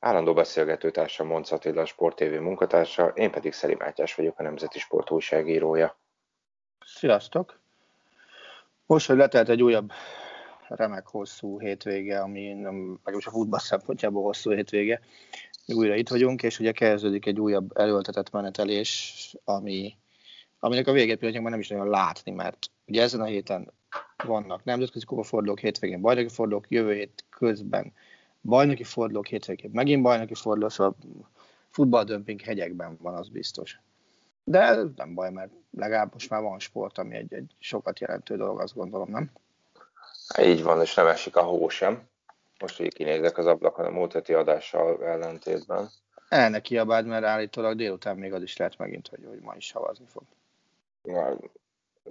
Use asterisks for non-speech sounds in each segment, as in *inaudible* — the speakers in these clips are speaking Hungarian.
Állandó beszélgetőtársa Monc Attila, Sport TV munkatársa, én pedig Szeri Mátyás vagyok, a Nemzeti Sport újságírója. Sziasztok! Most, hogy letelt egy újabb remek hosszú hétvége, ami nem, legalábbis a futball szempontjából hosszú hétvége, újra itt vagyunk, és ugye kezdődik egy újabb erőltetett menetelés, ami, aminek a végét pillanatban nem is nagyon látni, mert ugye ezen a héten vannak nemzetközi kupafordulók, hétvégén bajnoki fordulók, jövő hét közben bajnoki fordulók, hétvégén megint bajnoki forduló, szóval futballdömping hegyekben van, az biztos. De nem baj, mert legalább most már van sport, ami egy, egy sokat jelentő dolog, azt gondolom, nem? Így van, és nem esik a hó sem. Most, hogy kinézek az ablakon a múlt heti adással ellentétben. El ne kiabáld, mert állítólag délután még az is lehet megint, hogy, hogy ma is szavazni fog. Na,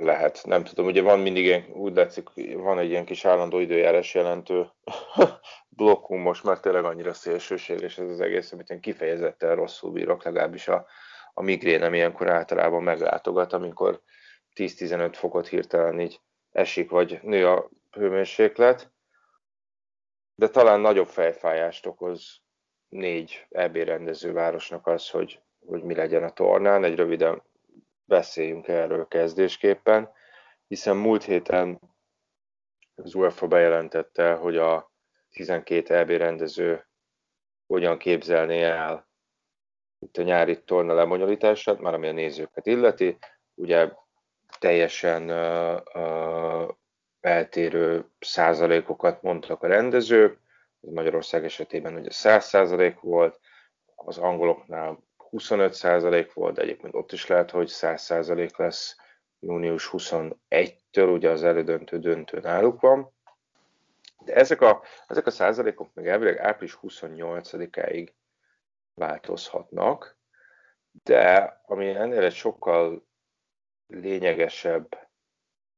lehet, nem tudom, ugye van mindig ilyen, úgy látszik, van egy ilyen kis állandó időjárás jelentő *laughs* blokkunk most, mert tényleg annyira szélsőséges ez az egész, amit én kifejezetten rosszul bírok, legalábbis a, a migrénem ilyenkor általában meglátogat, amikor 10-15 fokot hirtelen így esik, vagy nő a hőmérséklet, de talán nagyobb fejfájást okoz négy EB rendező városnak az, hogy, hogy mi legyen a tornán. Egy röviden beszéljünk erről kezdésképpen, hiszen múlt héten az UEFA bejelentette, hogy a 12 EB rendező hogyan képzelné el itt a nyári torna lebonyolítását, már ami a nézőket illeti. Ugye teljesen uh, uh, eltérő százalékokat mondtak a rendezők, ez Magyarország esetében ugye 100 százalék volt, az angoloknál 25 százalék volt, de egyébként ott is lehet, hogy 100 százalék lesz június 21-től, ugye az elődöntő döntő náluk van. De ezek a, ezek a százalékok meg elvileg április 28-áig változhatnak, de ami ennél egy sokkal lényegesebb,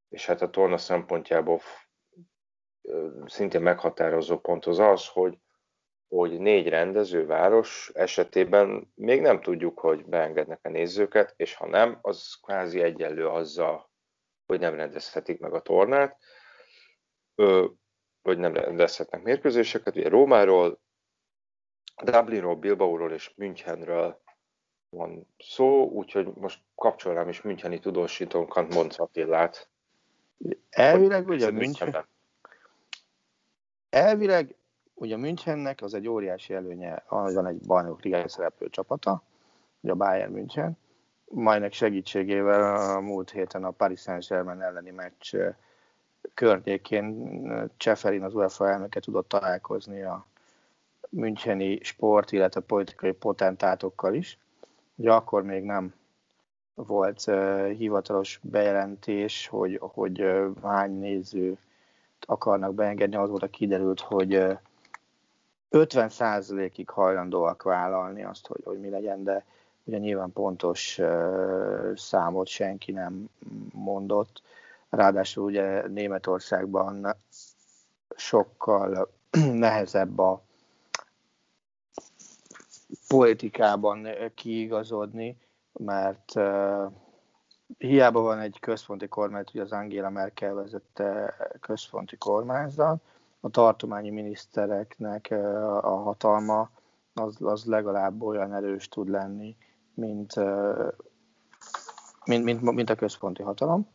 és hát a torna szempontjából szintén meghatározó pont az az, hogy, hogy négy rendezőváros esetében még nem tudjuk, hogy beengednek a nézőket, és ha nem, az kvázi egyenlő azzal, hogy nem rendezhetik meg a tornát, vagy nem rendezhetnek mérkőzéseket. Ugye Rómáról, Dublinról, Bilbaóról és Münchenről van szó, úgyhogy most kapcsolnám is Müncheni tudósítónkat, Monc Attillát. Elvileg ugye München... Elvileg ugye Münchennek az egy óriási előnye, van egy bajnok ligái szereplő csapata, ugye a Bayern München, majnek segítségével a múlt héten a Paris Saint-Germain elleni meccs környékén Cseferin az UEFA elnöke tudott találkozni a müncheni sport, illetve politikai potentátokkal is. Ugye akkor még nem volt uh, hivatalos bejelentés, hogy, hogy uh, hány néző akarnak beengedni, az volt a kiderült, hogy uh, 50%-ig hajlandóak vállalni azt, hogy, hogy mi legyen, de ugye nyilván pontos uh, számot senki nem mondott. Ráadásul ugye Németországban sokkal *clears throat* nehezebb a politikában kiigazodni, mert uh, hiába van egy központi kormány, ugye az Angela Merkel vezette központi kormányzat, a tartományi minisztereknek a hatalma az, az legalább olyan erős tud lenni, mint, mint, mint, mint a központi hatalom.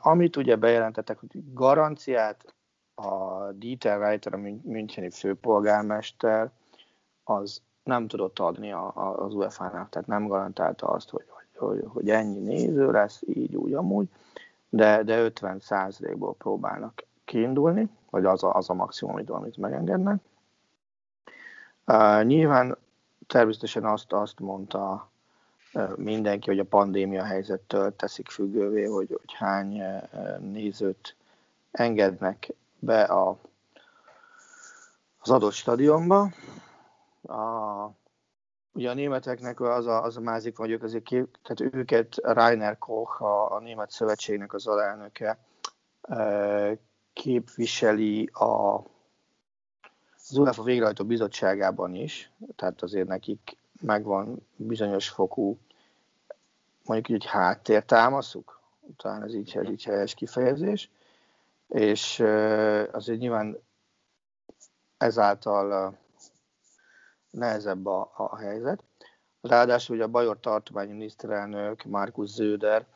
Amit ugye bejelentettek, hogy garanciát a Dieter Reiter, a Müncheni főpolgármester, az nem tudott adni az UEFA-nak, tehát nem garantálta azt, hogy, hogy, hogy ennyi néző lesz, így, úgy, amúgy, de, de 50 ból próbálnak kiindulni, vagy az a, az a maximum idő, amit megengednek. Uh, nyilván természetesen azt, azt mondta mindenki, hogy a pandémia helyzettől teszik függővé, hogy, hogy hány nézőt engednek be a, az adott stadionba. A, ugye a németeknek az a, az a mázik vagyok, azért kép, tehát őket Rainer Koch, a, a német szövetségnek az alelnöke, képviseli a, az UEFA végrehajtó bizottságában is, tehát azért nekik megvan bizonyos fokú, mondjuk így háttértámaszuk, talán ez így, ez így helyes kifejezés, és azért nyilván ezáltal nehezebb a, a helyzet. Ráadásul ugye a Bajor tartományi miniszterelnök Markus Zöder,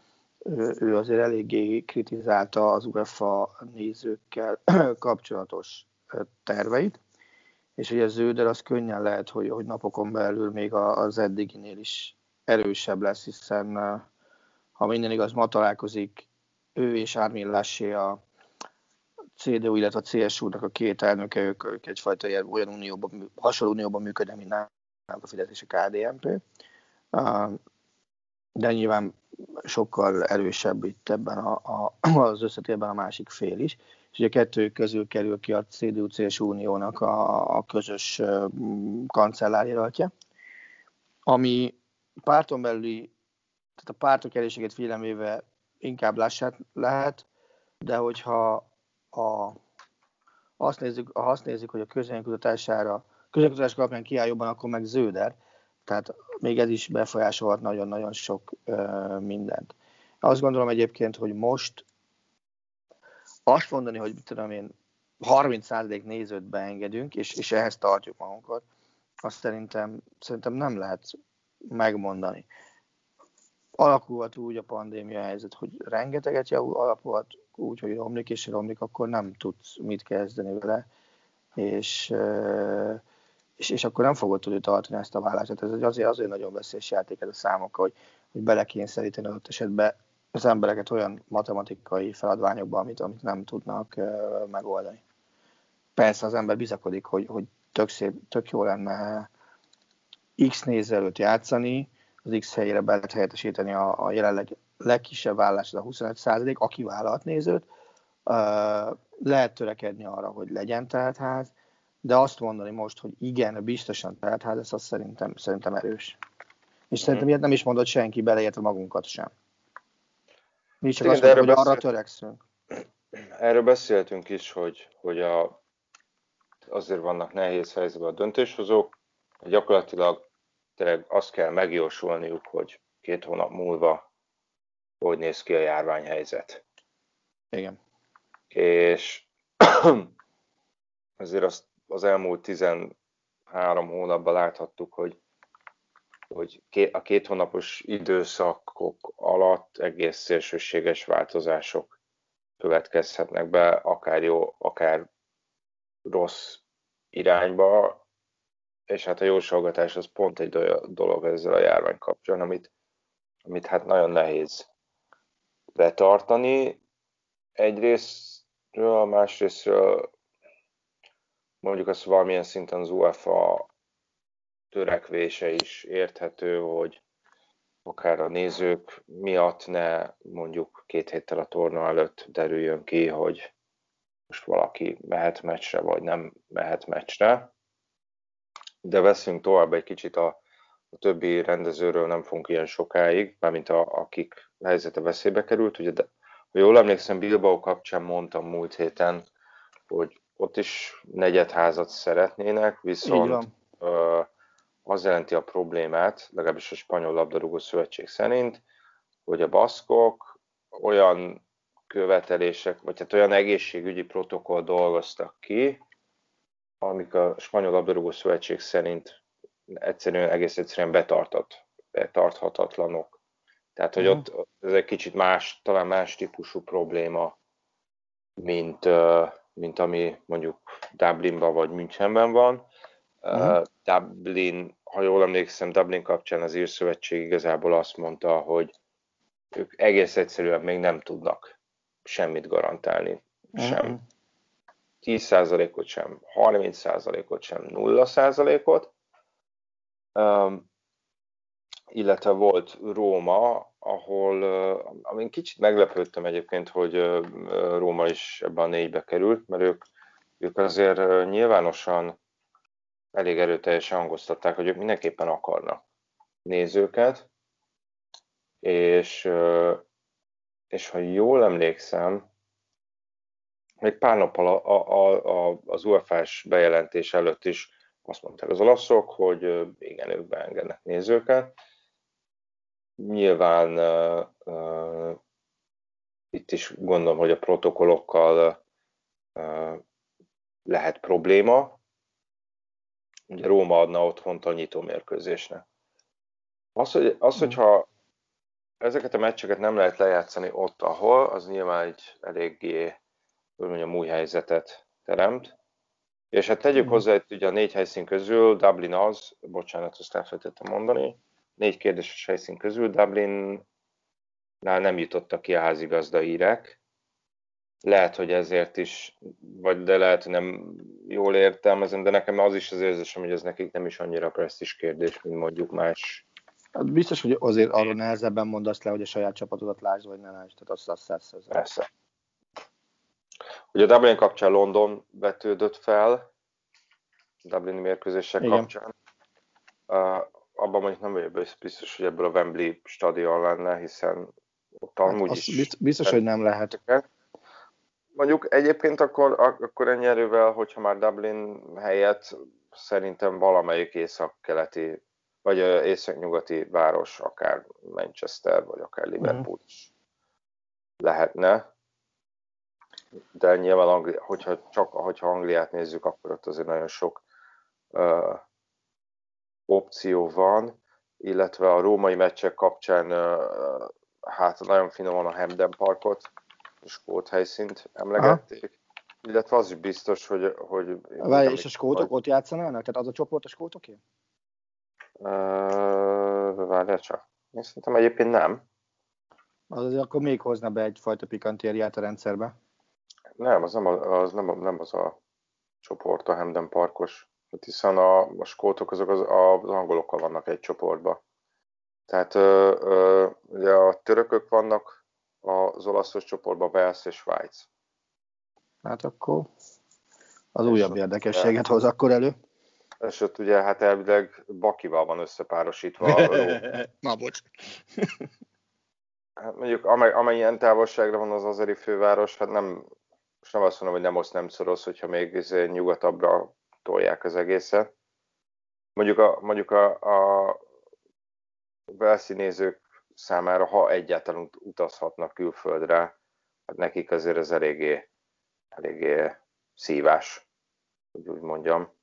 ő, ő azért eléggé kritizálta az UEFA nézőkkel *clears throat* kapcsolatos terveit, és ugye Zöder az könnyen lehet, hogy, hogy napokon belül még az eddiginél is erősebb lesz, hiszen ha minden igaz, ma találkozik ő és Armin Lassé a CDU, illetve a CSU-nak a két elnöke, ők, ők egyfajta ilyen, olyan unióban, hasonló unióban működnek, mint nálunk a Fidesz és a KDNP. De nyilván sokkal erősebb itt ebben a, a, az összetérben a másik fél is. És ugye kettő közül kerül ki a CDU-CSU uniónak a, a közös kancellárjelöltje, ami párton belüli, tehát a pártok erőségét figyelemvéve inkább lássát lehet, de hogyha a, azt nézzük, ha azt nézzük, hogy a közönkutatására, közönkutatás alapján kiáll jobban, akkor meg zöder, tehát még ez is befolyásolhat nagyon-nagyon sok mindent. Azt gondolom egyébként, hogy most azt mondani, hogy tudom én, 30% nézőt beengedünk, és, és ehhez tartjuk magunkat, azt szerintem, szerintem nem lehet megmondani. Alakulhat úgy a pandémia helyzet, hogy rengeteget javul, alakulhat úgy, hogy romlik és romlik, akkor nem tudsz mit kezdeni vele, és, és, és akkor nem fogod tudni tartani ezt a vállását. Ez azért, azért nagyon veszélyes játék ez a számok, hogy, hogy belekényszeríteni adott esetben az embereket olyan matematikai feladványokba, amit, amit nem tudnak megoldani. Persze az ember bizakodik, hogy, hogy tök, szép, tök jó lenne X nézelőt játszani, az X helyére be lehet helyettesíteni a, a jelenleg legkisebb vállás az a 25 százalék, aki vállalt nézőt. Lehet törekedni arra, hogy legyen teltház, de azt mondani most, hogy igen, biztosan teltház, ez azt szerintem, szerintem erős. És mm. szerintem ilyet nem is mondott senki, beleértve magunkat sem. Mi csak igen, azt mondjuk, hogy beszél... arra törekszünk. Erről beszéltünk is, hogy, hogy a, azért vannak nehéz helyzetben a döntéshozók, hogy gyakorlatilag tényleg azt kell megjósolniuk, hogy két hónap múlva hogy néz ki a járványhelyzet. Igen. És *clears throat* azért azt az elmúlt 13 hónapban láthattuk, hogy, hogy a két hónapos időszakok alatt egész szélsőséges változások következhetnek be, akár jó, akár rossz irányba, és hát a jósolgatás az pont egy dolog ezzel a járvány kapcsolatban, amit, amit hát nagyon nehéz betartani. Egyrésztről, másrésztről mondjuk azt valamilyen szinten az UEFA törekvése is érthető, hogy akár a nézők miatt ne mondjuk két héttel a torna előtt derüljön ki, hogy most valaki mehet meccsre, vagy nem mehet meccsre. De veszünk tovább egy kicsit a, a többi rendezőről, nem fogunk ilyen sokáig, mármint a, akik helyzete veszélybe került. Ugye, de, ha jól emlékszem, Bilbao kapcsán mondtam múlt héten, hogy ott is negyedházat szeretnének, viszont az jelenti a problémát, legalábbis a Spanyol Labdarúgó Szövetség szerint, hogy a baszkok olyan követelések, vagy hát olyan egészségügyi protokoll dolgoztak ki, amik a Spanyol Labdarúgó Szövetség szerint egyszerűen egész egyszerűen betartott, betarthatatlanok. Tehát, hogy ott ez egy kicsit más, talán más típusú probléma, mint, mint ami mondjuk Dublinban vagy Münchenben van. Uh-huh. Dublin ha jól emlékszem, Dublin kapcsán az írszövetség igazából azt mondta, hogy ők egész egyszerűen még nem tudnak semmit garantálni. Sem. Mm-hmm. 10%-ot sem, 30%-ot sem, 0%-ot. Um, illetve volt Róma, ahol, amin kicsit meglepődtem egyébként, hogy Róma is ebben a négybe került, mert ők, ők azért nyilvánosan elég erőteljesen hangoztatták, hogy ők mindenképpen akarnak nézőket, és, és ha jól emlékszem, még pár nappal a, a, a, az UFA-s bejelentés előtt is azt mondták az olaszok, hogy igen, ők beengednek nézőket. Nyilván uh, uh, itt is gondolom, hogy a protokollokkal uh, lehet probléma. Ugye Róma adna otthont a nyitó mérkőzésnek. Az, hogy, az, hogyha ezeket a meccseket nem lehet lejátszani ott, ahol, az nyilván egy eléggé hogy mondjam, új helyzetet teremt. És hát tegyük hozzá, hogy ugye a négy helyszín közül Dublin az, bocsánat, ezt elfelejtettem mondani, négy kérdéses helyszín közül Dublinnál nem jutottak ki a házigazda írek. Lehet, hogy ezért is, vagy de lehet, hogy nem jól értelmezem, de nekem az is az érzésem, hogy ez nekik nem is annyira presztis kérdés, mint mondjuk más. Hát biztos, hogy azért arról nehezebben mondasz le, hogy a saját csapatodat lásd, vagy ne lásd. Tehát azt azt, azt. Persze. Ugye a Dublin kapcsán London vetődött fel, Dublin mérkőzések Igen. kapcsán. Uh, abban mondjuk nem vagyok biztos, hogy ebből a Wembley stadion lenne, hiszen ott hát amúgy is... Biztos, hogy nem lehet. Mondjuk egyébként akkor, akkor ennyi erővel, hogyha már Dublin helyett szerintem valamelyik észak-keleti, vagy észak-nyugati város, akár Manchester, vagy akár Liverpool is lehetne. De nyilván Angli- hogyha csak hogyha Angliát nézzük, akkor ott azért nagyon sok uh, opció van, illetve a római meccsek kapcsán hát nagyon finoman a Hamden Parkot, a skót helyszínt emlegették, Aha. illetve az is biztos, hogy... hogy Várj, és a skótok vagy... ott játszanának? Tehát az a csoport a skótoké? Uh, várjál csak. Én szerintem egyébként nem. Az azért akkor még hozna be egyfajta pikantériát a rendszerbe. Nem, az nem, az nem, nem az a csoport, a Hamden Parkos, hát hiszen a, a skótok azok az, az angolokkal vannak egy csoportban. Tehát ö, ö, ugye a törökök vannak az olaszos csoportban, Wales és Svájc. Hát akkor az és újabb érdekességet hoz akkor elő. És ott ugye hát elvileg Bakival van összepárosítva. *laughs* Na, bocs. hát mondjuk amennyien távolságra van az azeri főváros, hát nem most nem azt mondom, hogy nem oszt, nem szoros, hogyha még izé nyugatabbra tolják az egészet. Mondjuk a, mondjuk a, a Velszi nézők számára, ha egyáltalán utazhatnak külföldre, hát nekik azért ez eléggé, eléggé szívás, hogy úgy mondjam,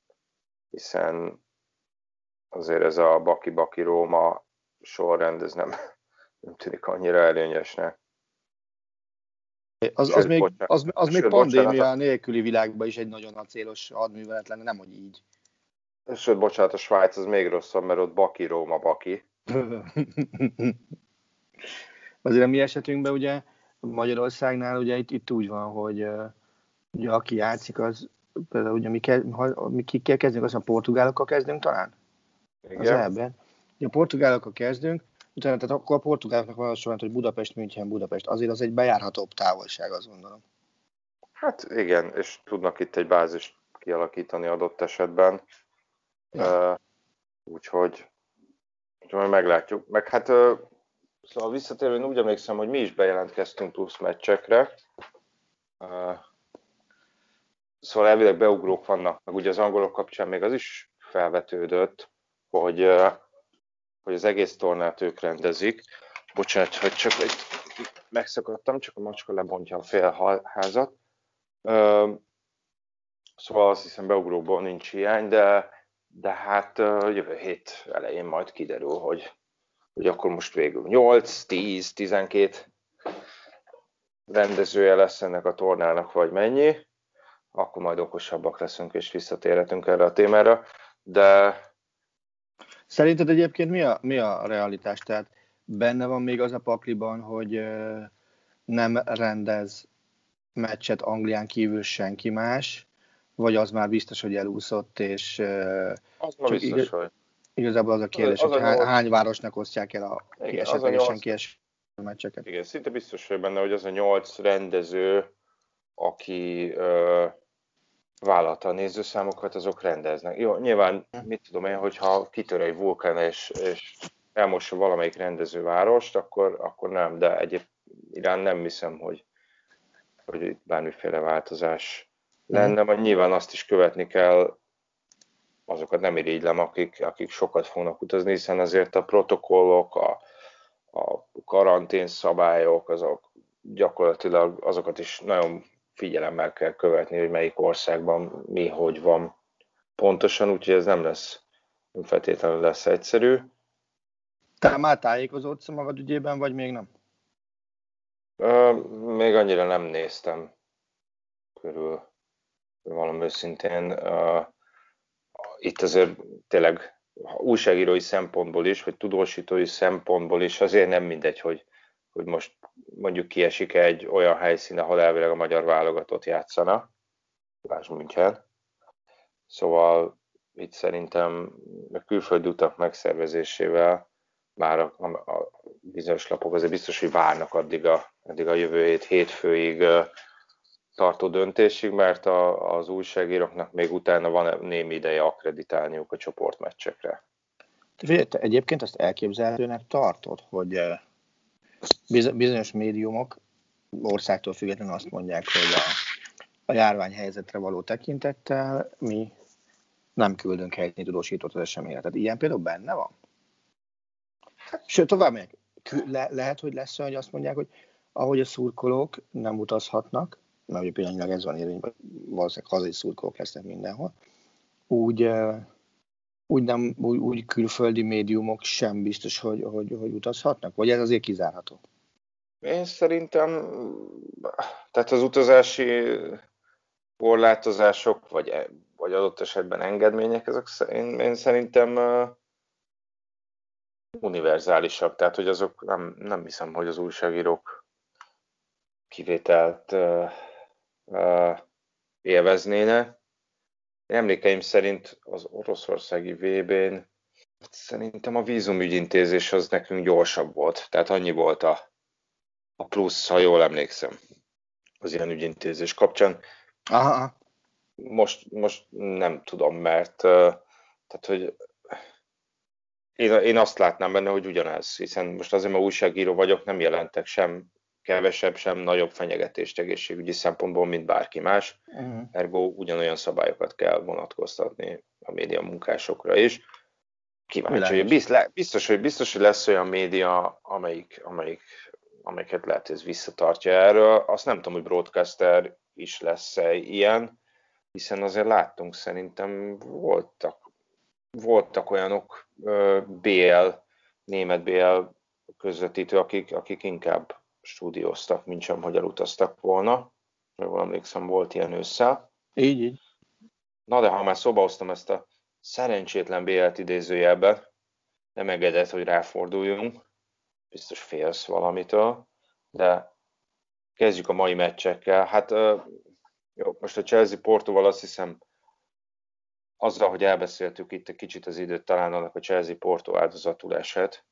hiszen azért ez a Baki-Baki Róma sorrend, ez nem, *laughs* nem tűnik annyira előnyösnek. Az, az, még, az, az még pandémia nélküli világban is egy nagyon acélos hadművelet lenne, nem hogy így. Sőt, bocsánat, a Svájc az még rosszabb, mert ott Baki, Róma, Baki. *laughs* Azért a mi esetünkben ugye Magyarországnál ugye itt, itt úgy van, hogy ugye aki játszik, az például ugye mi, ke, ha, mi kikkel kezdünk, azt a portugálokkal kezdünk talán? Igen. Az elben. A portugálokkal kezdünk, utána, tehát akkor a portugáloknak van az hogy Budapest, München, Budapest. Azért az egy bejárhatóbb távolság, azt gondolom. Hát igen, és tudnak itt egy bázist kialakítani adott esetben. Ja. Uh, úgyhogy, úgyhogy majd meglátjuk. Meg hát uh, szóval visszatérve, úgy emlékszem, hogy mi is bejelentkeztünk plusz meccsekre. Uh, szóval elvileg beugrók vannak, meg ugye az angolok kapcsán még az is felvetődött, hogy uh, hogy az egész tornát ők rendezik. Bocsánat, hogy csak egy megszakadtam, csak a macska lebontja a félházat. Szóval azt hiszem beugróból nincs hiány, de, de hát jövő hét elején majd kiderül, hogy, hogy akkor most végül 8, 10, 12 rendezője lesz ennek a tornának, vagy mennyi, akkor majd okosabbak leszünk és visszatérhetünk erre a témára, de Szerinted egyébként mi a, mi a realitás? Tehát benne van még az a pakliban, hogy nem rendez meccset Anglián kívül senki más, vagy az már biztos, hogy elúszott, és az már biztos, igaz, hogy. Igazából az a kérdés, az hogy hány, hány városnak osztják el a Igen, esetlegesen kies meccseket. Igen, szinte biztos hogy benne, hogy az a nyolc rendező, aki ö, vállalta a nézőszámokat, azok rendeznek. Jó, nyilván, mit tudom én, hogyha kitör egy vulkán és, és elmossa valamelyik rendezővárost, akkor, akkor nem, de egyéb irán nem hiszem, hogy, hogy itt bármiféle változás lenne, majd nyilván azt is követni kell, azokat nem irigylem, akik, akik sokat fognak utazni, hiszen azért a protokollok, a, a karantén szabályok, azok gyakorlatilag azokat is nagyon figyelemmel kell követni, hogy melyik országban mi, hogy van pontosan, úgyhogy ez nem lesz, nem feltétlenül lesz egyszerű. Te már tájékozódsz magad ügyében, vagy még nem? Uh, még annyira nem néztem körül, valami őszintén. Uh, itt azért tényleg újságírói szempontból is, vagy tudósítói szempontból is azért nem mindegy, hogy, hogy most mondjuk kiesik egy olyan helyszín, ahol elvileg a magyar válogatott játszana, Lásd München. Szóval itt szerintem a külföldi utak megszervezésével már a, a, a bizonyos lapok azért biztos, hogy várnak addig a, addig a jövő hét hétfőig tartó döntésig, mert a, az újságíróknak még utána van némi ideje akkreditálniuk a csoportmeccsekre. Te egyébként azt elképzelhetőnek tartod, hogy bizonyos médiumok országtól függetlenül azt mondják, hogy a, a járványhelyzetre való tekintettel mi nem küldünk helyi tudósítót az eseményre. Tehát ilyen például benne van? Sőt, tovább megyek. Le, lehet, hogy lesz olyan, hogy azt mondják, hogy ahogy a szurkolók nem utazhatnak, mert ugye pillanatnyilag ez van érvényben, valószínűleg hazai szurkolók lesznek mindenhol, úgy, úgy, nem, úgy, úgy külföldi médiumok sem biztos, hogy, hogy, hogy utazhatnak? Vagy ez azért kizárható? Én szerintem, tehát az utazási korlátozások, vagy, vagy adott esetben engedmények, ezek én, én szerintem univerzálisak, tehát hogy azok nem, nem hiszem, hogy az újságírók kivételt uh, uh, élveznének. Emlékeim szerint az oroszországi VB-n szerintem a vízumügyintézés az nekünk gyorsabb volt, tehát annyi volt a, a plusz, ha jól emlékszem, az ilyen ügyintézés kapcsán. Aha. Most, most nem tudom, mert tehát, hogy én, én azt látnám benne, hogy ugyanez, hiszen most azért, mert újságíró vagyok, nem jelentek sem kevesebb, sem nagyobb fenyegetést egészségügyi szempontból, mint bárki más. Uh-huh. Ergo ugyanolyan szabályokat kell vonatkoztatni a média munkásokra is. Kíváncsi, hogy biztos, biztos, hogy biztos, hogy lesz olyan média, amelyik, amelyik, amelyiket lehet, hogy ez visszatartja erről. Azt nem tudom, hogy broadcaster is lesz-e ilyen, hiszen azért láttunk, szerintem voltak voltak olyanok BL, német BL közvetítő, akik, akik inkább stúdióztak, mint sem, hogy elutaztak volna. Jól emlékszem, volt ilyen ősszel. Így, így. Na de ha már szobahoztam ezt a szerencsétlen BL-t idézőjelben, nem engedett, hogy ráforduljunk, biztos félsz valamitől, de kezdjük a mai meccsekkel. Hát jó, most a Chelsea Portoval azt hiszem azzal, hogy elbeszéltük itt egy kicsit az időt, talán annak a Chelsea Porto áldozatul eshet,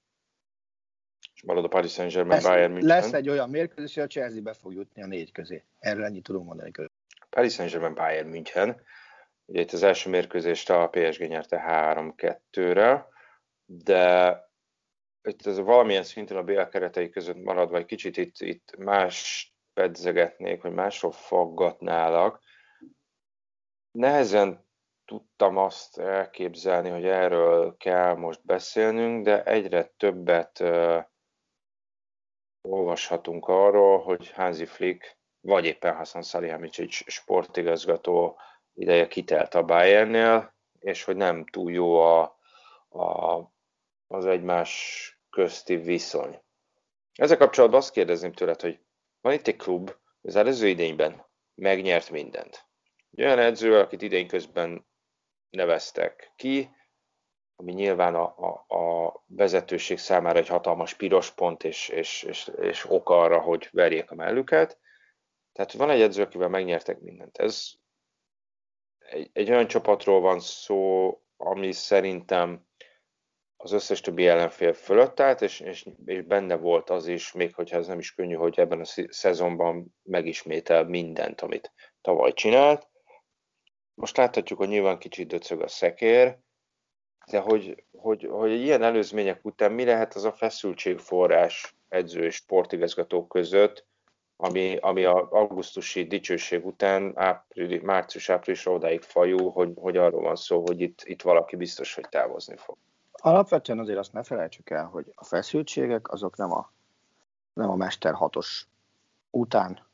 és marad a Paris Saint-Germain Bayern München. Lesz egy olyan mérkőzés, hogy a Chelsea be fog jutni a négy közé. Erről ennyit tudunk mondani közül. Paris Saint-Germain Bayern München. Ugye itt az első mérkőzést a PSG nyerte 3-2-re, de itt ez valamilyen szinten a BL keretei között maradva egy kicsit itt, itt más pedzegetnék, hogy másról faggatnálak. Nehezen tudtam azt elképzelni, hogy erről kell most beszélnünk, de egyre többet olvashatunk arról, hogy Hansi Flick, vagy éppen Hassan Salihamidzic sportigazgató ideje kitelt a Bayernnél, és hogy nem túl jó a, a, az egymás közti viszony. Ezzel kapcsolatban azt kérdezném tőled, hogy van itt egy klub, az előző idényben megnyert mindent. Egy olyan edző, akit idén közben neveztek ki, ami nyilván a, a, a vezetőség számára egy hatalmas piros pont és, és, és, és oka arra, hogy verjék a mellüket. Tehát van egy edző, akivel megnyertek mindent. Ez egy, egy olyan csapatról van szó, ami szerintem az összes többi ellenfél fölött állt, és, és, és benne volt az is, még hogyha ez nem is könnyű, hogy ebben a szezonban megismétel mindent, amit tavaly csinált. Most láthatjuk, hogy nyilván kicsit döcög a szekér, de hogy, hogy, hogy ilyen előzmények után mi lehet az a feszültségforrás edző és sportigazgató között, ami, ami a augusztusi dicsőség után április, március-áprilisra odáig fajú, hogy, hogy arról van szó, hogy itt, itt valaki biztos, hogy távozni fog. Alapvetően azért azt ne felejtsük el, hogy a feszültségek azok nem a, nem a Mester hatos után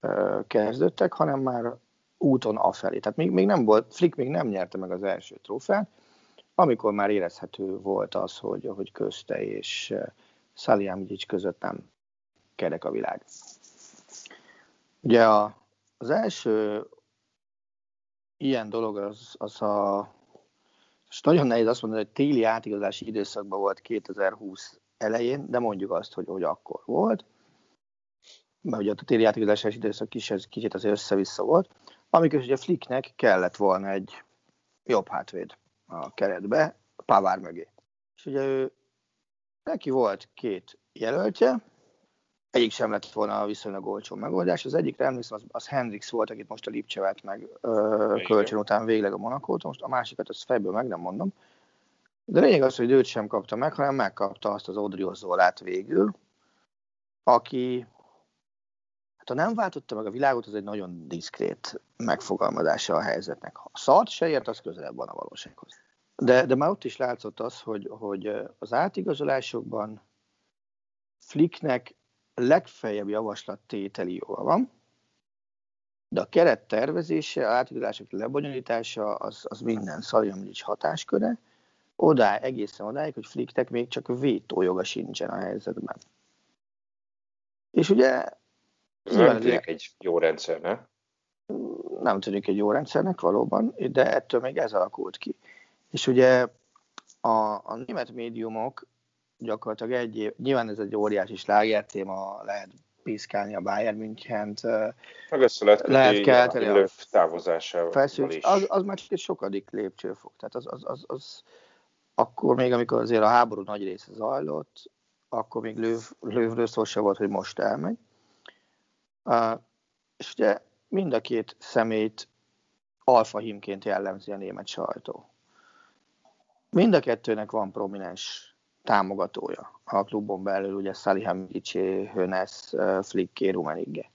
ö, kezdődtek, hanem már úton afelé. Tehát még, még nem volt, Flick még nem nyerte meg az első trófeát, amikor már érezhető volt az, hogy, hogy közte és Szaliámgyics között nem kerek a világ. Ugye a, az első ilyen dolog az, az a és nagyon nehéz azt mondani, hogy téli átigazási időszakban volt 2020 elején, de mondjuk azt, hogy, hogy akkor volt, mert ugye a téli átigazási időszak is ez kicsit azért össze-vissza volt, amikor ugye Flicknek kellett volna egy jobb hátvéd a keretbe, Pavár mögé. És ugye ő, neki volt két jelöltje, egyik sem lett volna a viszonylag olcsó megoldás. Az egyik emlékszem, az, az Hendrix volt, akit most a Lipcsevet meg ö, kölcsön után végleg a Monakót, most a másikat az fejből meg nem mondom. De lényeg az, hogy őt sem kapta meg, hanem megkapta azt az Odriozolát végül, aki ha nem váltotta meg a világot, az egy nagyon diszkrét megfogalmazása a helyzetnek. Ha szart se ért, az közelebb van a valósághoz. De, de már ott is látszott az, hogy, hogy az átigazolásokban Flicknek legfeljebb javaslat tételi joga van, de a keret tervezése, a átigazolások lebonyolítása az, az minden Szaljamlics hatásköre, oda, egészen odáig, hogy Flicknek még csak vétójoga sincsen a helyzetben. És ugye... Ez nem tűnik egy jó rendszer, ne? Nem tűnik egy jó rendszernek valóban, de ettől még ez alakult ki. És ugye a, a német médiumok gyakorlatilag egy év, nyilván ez egy óriási sláger téma, lehet piszkálni a Bayern München-t, Meg össze lehet, lehet kelteni a távozásával is. Az, az már csak egy sokadik lépcsőfok. Tehát az, az, az, az, akkor még, amikor azért a háború nagy része zajlott, akkor még Löv, Lövről szó se volt, hogy most elmegy. És ugye mind a két szemét alfa himként jellemzi a német sajtó. Mind a kettőnek van prominens támogatója a klubon belül, ugye Salihamidzsé, Hönes, Flické, Rumenigge.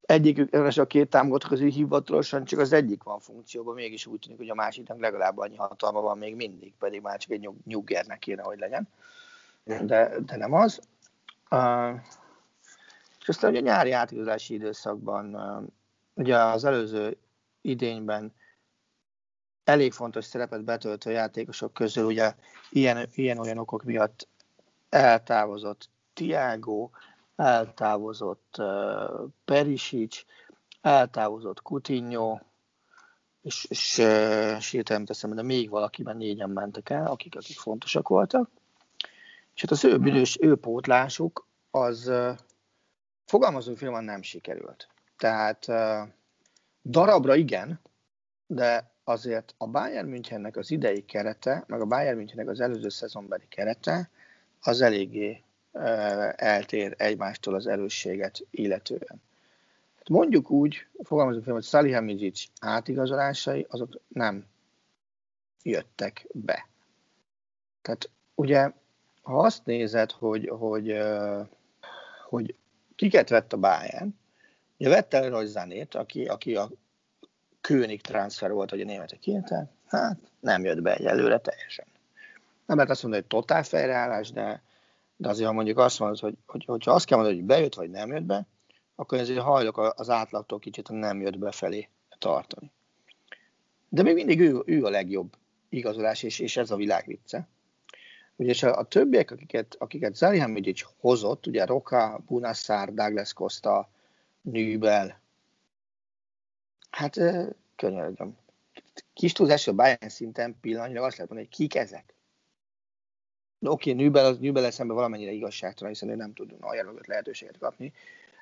Egyikük, a két támogató közül hivatalosan csak az egyik van funkcióban, mégis úgy tűnik, hogy a másiknak legalább annyi hatalma van még mindig, pedig már csak egy nyug, nyuggernek kéne, hogy legyen. De, de nem az. És aztán ugye a nyári átigazási időszakban, ugye az előző idényben elég fontos szerepet betöltő játékosok közül ugye ilyen, ilyen olyan okok miatt eltávozott Tiago, eltávozott uh, Perisic, eltávozott Coutinho, és, és, uh, hirtelen teszem, de még valakiben négyen mentek el, akik, akik fontosak voltak. És hát az ő bűnös, ő pótlásuk, az uh, fogalmazó filmen nem sikerült. Tehát uh, darabra igen, de azért a Bayern Münchennek az idei kerete, meg a Bayern Münchennek az előző szezonbeli kerete, az eléggé eltér egymástól az erősséget illetően. Hát mondjuk úgy, fogalmazunk fel, hogy Salihamidzic átigazolásai, azok nem jöttek be. Tehát ugye, ha azt nézed, hogy, hogy, hogy kiket vett a Bayern, ugye vette el Rajzanét, aki, aki a König transfer volt, hogy a németek kérte, hát nem jött be egyelőre teljesen. Nem lehet azt mondani, hogy totál fejreállás, de, de azért, ha mondjuk azt mondod, hogy, hogy, hogyha azt kell mondani, hogy bejött vagy nem jött be, akkor ezért hajlok az átlagtól kicsit nem jött be felé tartani. De még mindig ő, ő a legjobb igazolás, és, és ez a világ vicce. Ugye a, a többiek, akiket, akiket Zalihamidzic hozott, ugye Roka, Bunassar, Douglas Costa, Nübel, Hát könyörgöm. kis túlzásra Bayern szinten pillanatnyilag azt lehet mondani, hogy kik ezek. Oké, okay, Nübel, az Nübel szemben valamennyire igazságtalan, hiszen ő nem tud Neuer mögött lehetőséget kapni,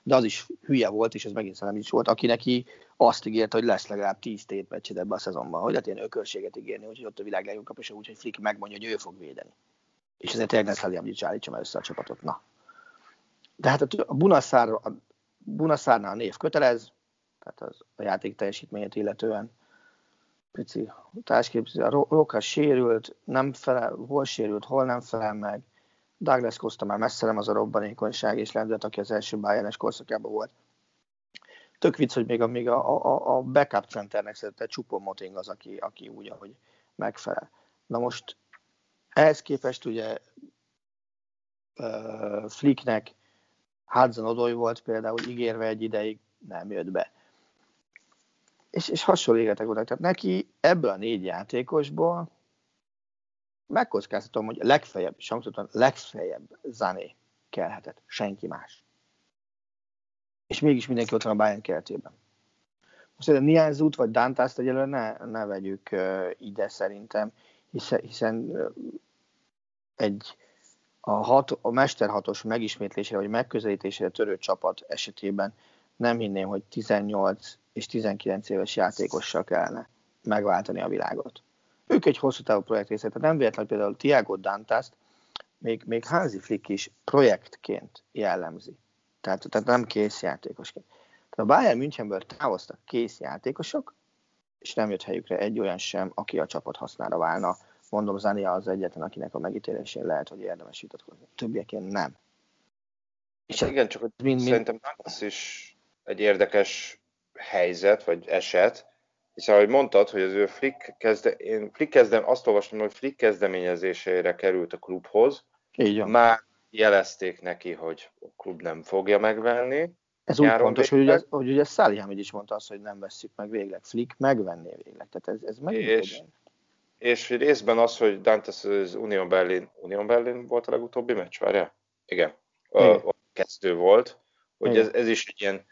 de az is hülye volt, és ez megint szerintem is volt, aki neki azt ígérte, hogy lesz legalább 10 tét meccset ebbe a szezonban, hogy lehet ilyen ökölséget ígérni, hogy ott a világ legjobb kap, és úgy, hogy Flick megmondja, hogy ő fog védeni. És ezért tényleg ne Szalihamgyics állítsa már össze a csapatot. Na. De hát a Bunaszár, a Bunaszárnál a név kötelez, tehát az a játék teljesítményét illetően. Pici társkép, a Roka sérült, nem felel, hol sérült, hol nem felel meg. Douglas Costa már messze nem az a robbanékonyság és lendület, aki az első bayern korszakában volt. Tök vicc, hogy még a, még a, a, a backup centernek szedett Csupó Moting az, aki, aki úgy, ahogy megfelel. Na most ehhez képest ugye uh, Flicknek Hudson Odoy volt például ígérve egy ideig, nem jött be. És, és hasonló égetek voltak. Tehát neki ebből a négy játékosból megkockáztatom, hogy legfeljebb, Samszuton legfeljebb Zané kellhetett, senki más. És mégis mindenki ott van a Bayern keretében. Most a Nianzut vagy Dantászt egyelőre ne, ne vegyük uh, ide szerintem, hiszen, hiszen egy a, hat, a mesterhatos megismétlésére vagy megközelítésére törő csapat esetében nem hinném, hogy 18 és 19 éves játékossal kellene megváltani a világot. Ők egy hosszú távú projekt része, tehát nem véletlenül például Tiago Dantást még, még Hansi Flick is projektként jellemzi. Tehát, tehát nem kész játékosként. Tehát a Bayern Münchenből távoztak kész játékosok, és nem jött helyükre egy olyan sem, aki a csapat hasznára válna. Mondom, Zania az egyetlen, akinek a megítélésén lehet, hogy érdemes vitatkozni. Többiekén nem. És igen, csak hogy mind, mind... szerintem az is egy érdekes helyzet, vagy eset, hiszen ahogy mondtad, hogy az ő Flick, kezde, én Flick kezdem, azt olvastam, hogy Flick kezdeményezésére került a klubhoz, Így van. már jelezték neki, hogy a klub nem fogja megvenni. Ez úgy pontos, hogy ugye, hogy ugye Salihamidzs is mondta azt, hogy nem vesszük meg végleg. Flick megvenné végleg. Tehát ez, ez meg és, és részben az, hogy Dantes az Union Berlin, Union Berlin volt a legutóbbi meccs, várja? Igen. Igen. A, a kezdő volt, hogy ez, ez is egy ilyen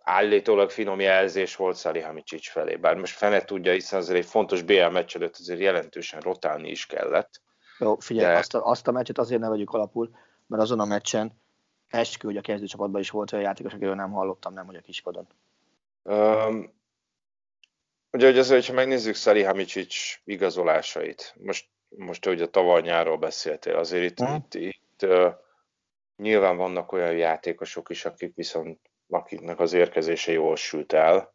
állítólag finom jelzés volt Salihamidzic felé, bár most fene tudja, hiszen azért egy fontos BL meccs előtt azért jelentősen rotálni is kellett. Jó, figyelj, de... azt, a, azt a meccset azért ne vegyük alapul, mert azon a meccsen eskü, hogy a kezdőcsapatban is volt olyan játékos, akiről nem hallottam, nem, hogy a kispadon. Um, ugye, hogy azért, hogyha megnézzük Salihamidzic igazolásait, most, most hogy a tavaly nyáról beszéltél, azért itt, hmm. itt, itt uh, nyilván vannak olyan játékosok is, akik viszont akiknek az érkezése jól sült el,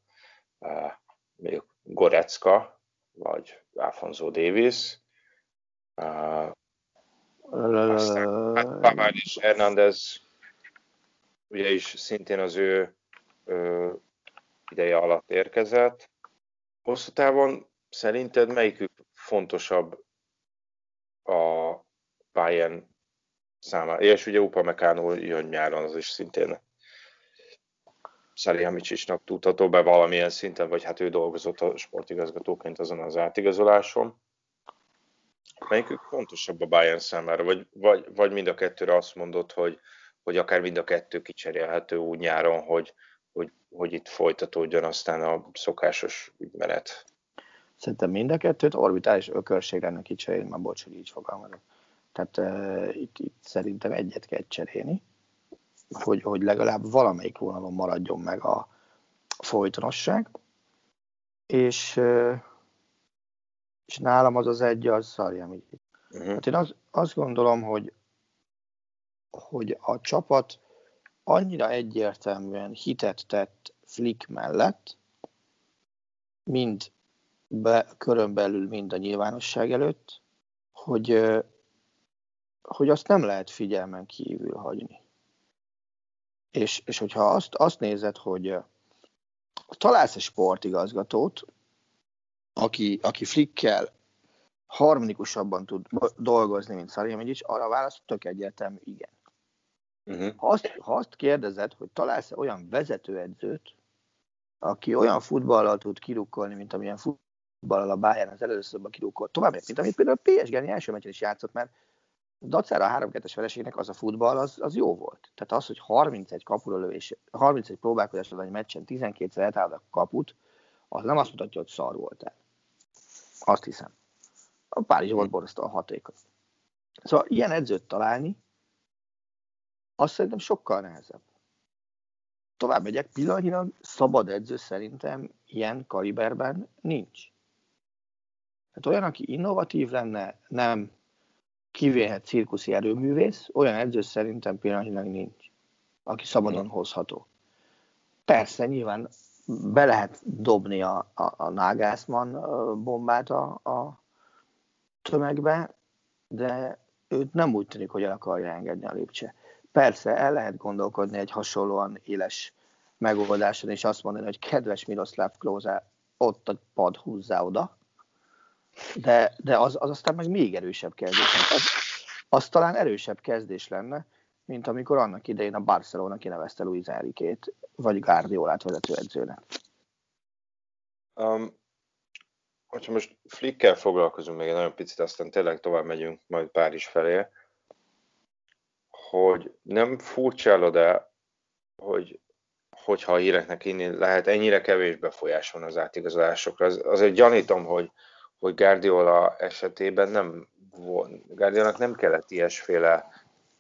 még Gorecka, vagy Alfonso Davis, aztán Pavard és Hernández ugye is szintén az ő ö, ideje alatt érkezett. Hosszú távon szerinted melyikük fontosabb a Bayern számára? És ugye Upa Meccano jön nyáron, az is szintén Salihamidzsicsnak tudható be valamilyen szinten, vagy hát ő dolgozott a sportigazgatóként azon az átigazoláson. Melyikük fontosabb a Bayern számára, vagy, vagy, vagy mind a kettőre azt mondod, hogy, hogy akár mind a kettő kicserélhető úgy nyáron, hogy, hogy, hogy itt folytatódjon aztán a szokásos ügymenet? Szerintem mind a kettőt orbitális ökörség lenne kicserélni, már bocs, hogy így fogalmazok. Tehát uh, itt, itt szerintem egyet kell cserélni hogy, hogy legalább valamelyik vonalon maradjon meg a folytonosság. És, és nálam az az egy, az szarjam. Uh-huh. Hát én az, azt gondolom, hogy, hogy a csapat annyira egyértelműen hitet tett Flick mellett, mind be, körön belül, mind a nyilvánosság előtt, hogy, hogy azt nem lehet figyelmen kívül hagyni. És, és hogyha azt, azt nézed, hogy találsz egy sportigazgatót, aki, aki flickkel harmonikusabban tud dolgozni, mint Szalihamidis, arra válasz tök egyértelmű igen. Uh-huh. Ha, azt, ha azt kérdezed, hogy találsz olyan vezetőedzőt, aki olyan futballal tud kirukkolni, mint amilyen futballal a Bayern az előszörben kirukkolt, tovább, mint amit például a PSG első meccsen is játszott, mert dacára a 3 2 vereségnek az a futball, az, az jó volt. Tehát az, hogy 31 kapura lövés, 31 próbálkozás egy meccsen 12-szer eltállod a kaput, az nem azt mutatja, hogy szar voltál. Azt hiszem. A Párizs volt borzasztóan hatékony. Szóval ilyen edzőt találni, azt szerintem sokkal nehezebb. Tovább megyek, pillanatnyilag szabad edző szerintem ilyen kaliberben nincs. Hát olyan, aki innovatív lenne, nem kivéhet cirkuszi erőművész, olyan edző szerintem pillanatnyilag nincs, aki szabadon hozható. Persze, nyilván be lehet dobni a, a, a Nágászman bombát a, a tömegbe, de őt nem úgy tűnik, hogy el akarja engedni a lépcse. Persze, el lehet gondolkodni egy hasonlóan éles megoldáson, és azt mondani, hogy kedves Miroslav Klóza, ott a pad húzzá oda, de, de az, az aztán meg még erősebb kezdés. Az, az talán erősebb kezdés lenne, mint amikor annak idején a Barcelona kinevezte Luis Enrique-t, vagy Guardiolát vezetőedzőnek. Um, hogyha most Flickkel foglalkozunk még egy nagyon picit, aztán tényleg tovább megyünk majd Párizs felé, hogy nem furcsálod el, hogy hogyha a híreknek inni lehet ennyire kevés befolyás van az átigazolásokra. Az, azért gyanítom, hogy, hogy Guardiola esetében nem Guardiolnak nem kellett ilyesféle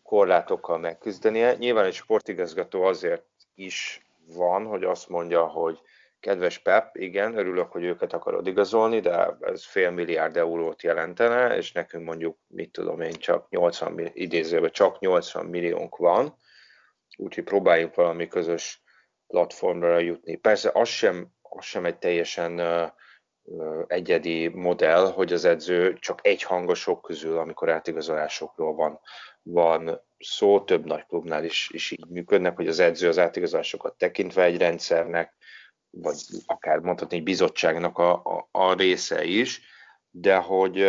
korlátokkal megküzdenie. Nyilván egy sportigazgató azért is van, hogy azt mondja, hogy kedves Pep, igen, örülök, hogy őket akarod igazolni, de ez fél milliárd eurót jelentene, és nekünk mondjuk, mit tudom én, csak 80, idézőben csak 80 milliónk van, úgyhogy próbáljunk valami közös platformra jutni. Persze az sem, az sem egy teljesen egyedi modell, hogy az edző csak egy hangosok közül, amikor átigazolásokról van, van szó, több nagy klubnál is, is így működnek, hogy az edző az átigazolásokat tekintve egy rendszernek, vagy akár mondhatni egy bizottságnak a, a, a része is, de hogy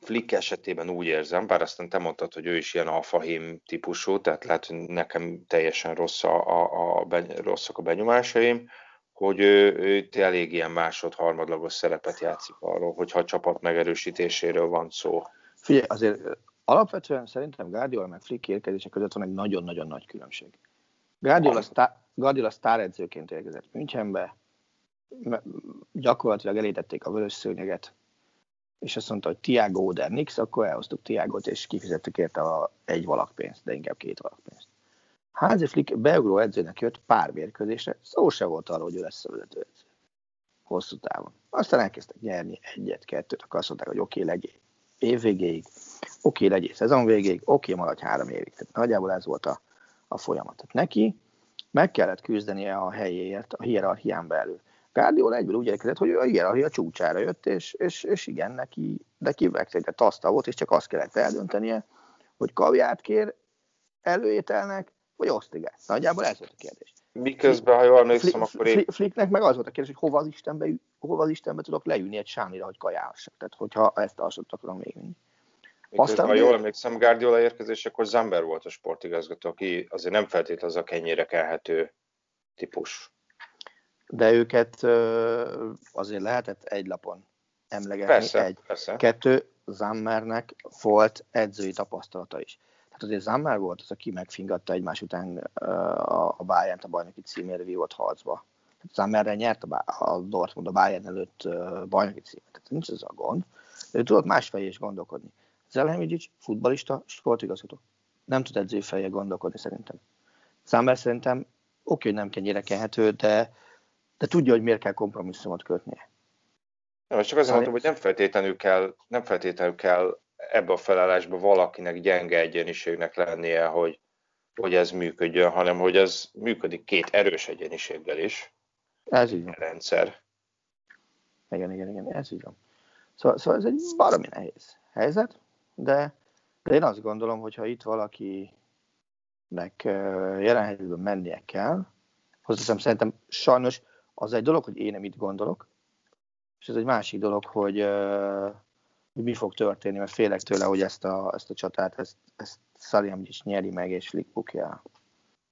Flick esetében úgy érzem, bár aztán te mondtad, hogy ő is ilyen alfahím típusú, tehát lehet, hogy nekem teljesen rossz a, a, a, rosszak a benyomásaim, hogy ő, ő elég ilyen másod-harmadlagos szerepet játszik arról, hogyha a csapat megerősítéséről van szó. Figyelj, azért alapvetően szerintem Guardiola meg Flick érkezése között van egy nagyon-nagyon nagy különbség. Guardiola, sztá, Guardiola sztáredzőként érkezett Münchenbe, gyakorlatilag elétették a vörös szőnyeget, és azt mondta, hogy Tiago Oder Nix, akkor elhoztuk Tiagot, és kifizettük érte a egy valakpénzt, de inkább két valakpénzt. Házi Flick beugró edzőnek jött pár mérkőzésre, szó se volt arról, hogy ő lesz a vezető edző. Hosszú távon. Aztán elkezdtek nyerni egyet, kettőt, akkor azt mondták, hogy oké, okay, legyél év végéig, oké, okay, legyél szezon végéig, oké, okay, maradj három évig. Tehát nagyjából ez volt a, a folyamat. Tehát neki meg kellett küzdenie a helyéért a hierarchián belül. Guardiola egyből úgy érkezett, hogy ő a hierarchia csúcsára jött, és, és, és igen, neki, de kivegzett asztal volt, és csak azt kellett eldöntenie, hogy kaviát kér előételnek, vagy osztrigát. Nagyjából ez volt a kérdés. Miközben, ha jól emlékszem, akkor én... Flicknek meg az volt a kérdés, hogy hova az, Istenbe, hova az Istenbe tudok leülni egy sánira, hogy kajálhassak. Tehát, hogyha ezt alsott akarom végigvinni. Aztán ha jól emlékszem, Guardiola érkezésekor Zamber volt a sportigazgató, aki azért nem feltétlenül az a kenyére kelhető típus. De őket azért lehetett egy lapon emlegetni. Persze, egy. persze. Kettő, Zammernek volt edzői tapasztalata is. Tehát azért Zammer volt az, aki megfingatta egymás után a Bayern a bajnoki címért vívott harcba. Tehát Zammerre nyert a, a Dortmund a Bayern előtt bajnoki címért. Tehát nincs ez a gond. Ő tudott más fejé is gondolkodni. Zelhemidzic, futbalista, sportigazgató. Nem tud edzői fejjel gondolkodni szerintem. Zammer szerintem oké, hogy nem kenyére kenhető, de, de tudja, hogy miért kell kompromisszumot kötnie. Nem, csak azért mondom, hogy nem feltétlenül kell, nem feltétlenül kell ebbe a felállásba valakinek gyenge egyeniségnek lennie, hogy, hogy ez működjön, hanem hogy ez működik két erős egyeniséggel is. Ez így van. Rendszer. Igen, igen, igen, ez így van. Szóval, szóval ez egy baromi nehéz helyzet, de, de én azt gondolom, hogy ha itt valakinek jelen helyzetben mennie kell, hozzáteszem, szerintem sajnos az egy dolog, hogy én nem itt gondolok, és ez egy másik dolog, hogy, hogy mi fog történni, mert félek tőle, hogy ezt a, ezt a csatát, ezt, ezt Szaliam is nyeri meg, és Flick bukja.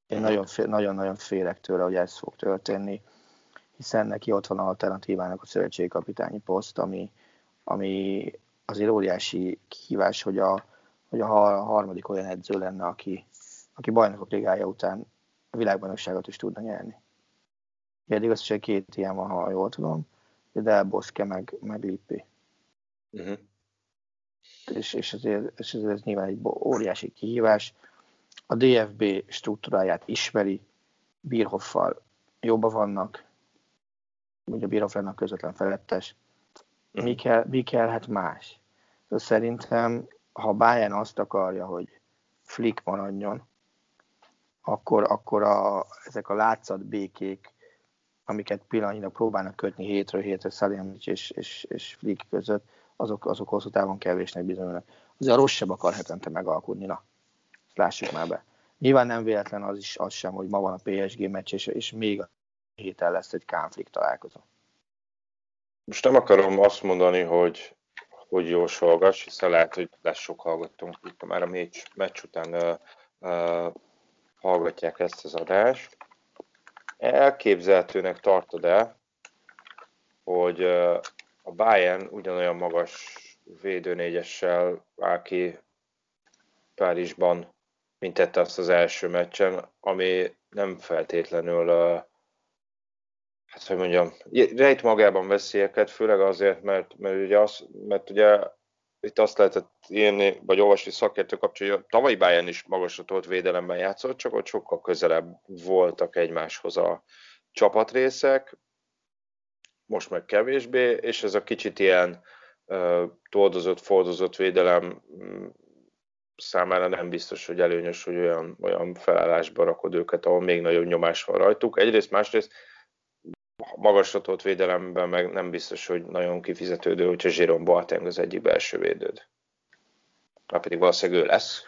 Én nagyon-nagyon félek tőle, hogy ez fog történni, hiszen neki ott van alternatívának a szövetségkapitányi poszt, ami, ami azért óriási kihívás, hogy a, hogy a harmadik olyan edző lenne, aki, aki bajnokok ligája után a világbajnokságot is tudna nyerni. Eddig az két ilyen van, ha jól tudom Del Bosque meg, meg Lippi. Uh-huh. És, és, ezért, és ez nyilván egy óriási kihívás. A DFB struktúráját ismeri, Birhoffal jobban vannak, ugye Birhoff lenne a közvetlen felettes. Mi, kell, mi kellhet más? Szerintem, ha Bayern azt akarja, hogy Flick maradjon, akkor, akkor a, ezek a látszat békék, amiket pillanatnyilag próbálnak kötni hétről hétre Szalianics és, és, és Flick között, azok, azok hosszú távon kevésnek bizonyulnak. Azért a rossz sem akar hetente megalkudni, na, ezt lássuk már be. Nyilván nem véletlen az is az sem, hogy ma van a PSG meccs, és, és még a héten lesz egy konflikt találkozó. Most nem akarom azt mondani, hogy, hogy jósolgass, hiszen lehet, hogy lesz sok hallgatónk, itt már a meccs, meccs után uh, uh, hallgatják ezt az adást. Elképzelhetőnek tartod el, hogy uh, a Bayern ugyanolyan magas védőnégyessel áll ki Párizsban, mint tette azt az első meccsen, ami nem feltétlenül uh, hát hogy mondjam, rejt magában veszélyeket, főleg azért, mert, mert ugye, az, mert ugye itt azt lehetett írni, vagy olvasni szakértő kapcsolatban, hogy a tavalyi Bayern is magasra tolt védelemben játszott, csak ott sokkal közelebb voltak egymáshoz a csapatrészek, most meg kevésbé, és ez a kicsit ilyen uh, toldozott, fordozott védelem um, számára nem biztos, hogy előnyös, hogy olyan, olyan felállásba rakod őket, ahol még nagyobb nyomás van rajtuk. Egyrészt, másrészt magasra tolt védelemben meg nem biztos, hogy nagyon kifizetődő, hogyha Jérôme Boateng az egyik belső védőd. Már pedig valószínűleg ő lesz.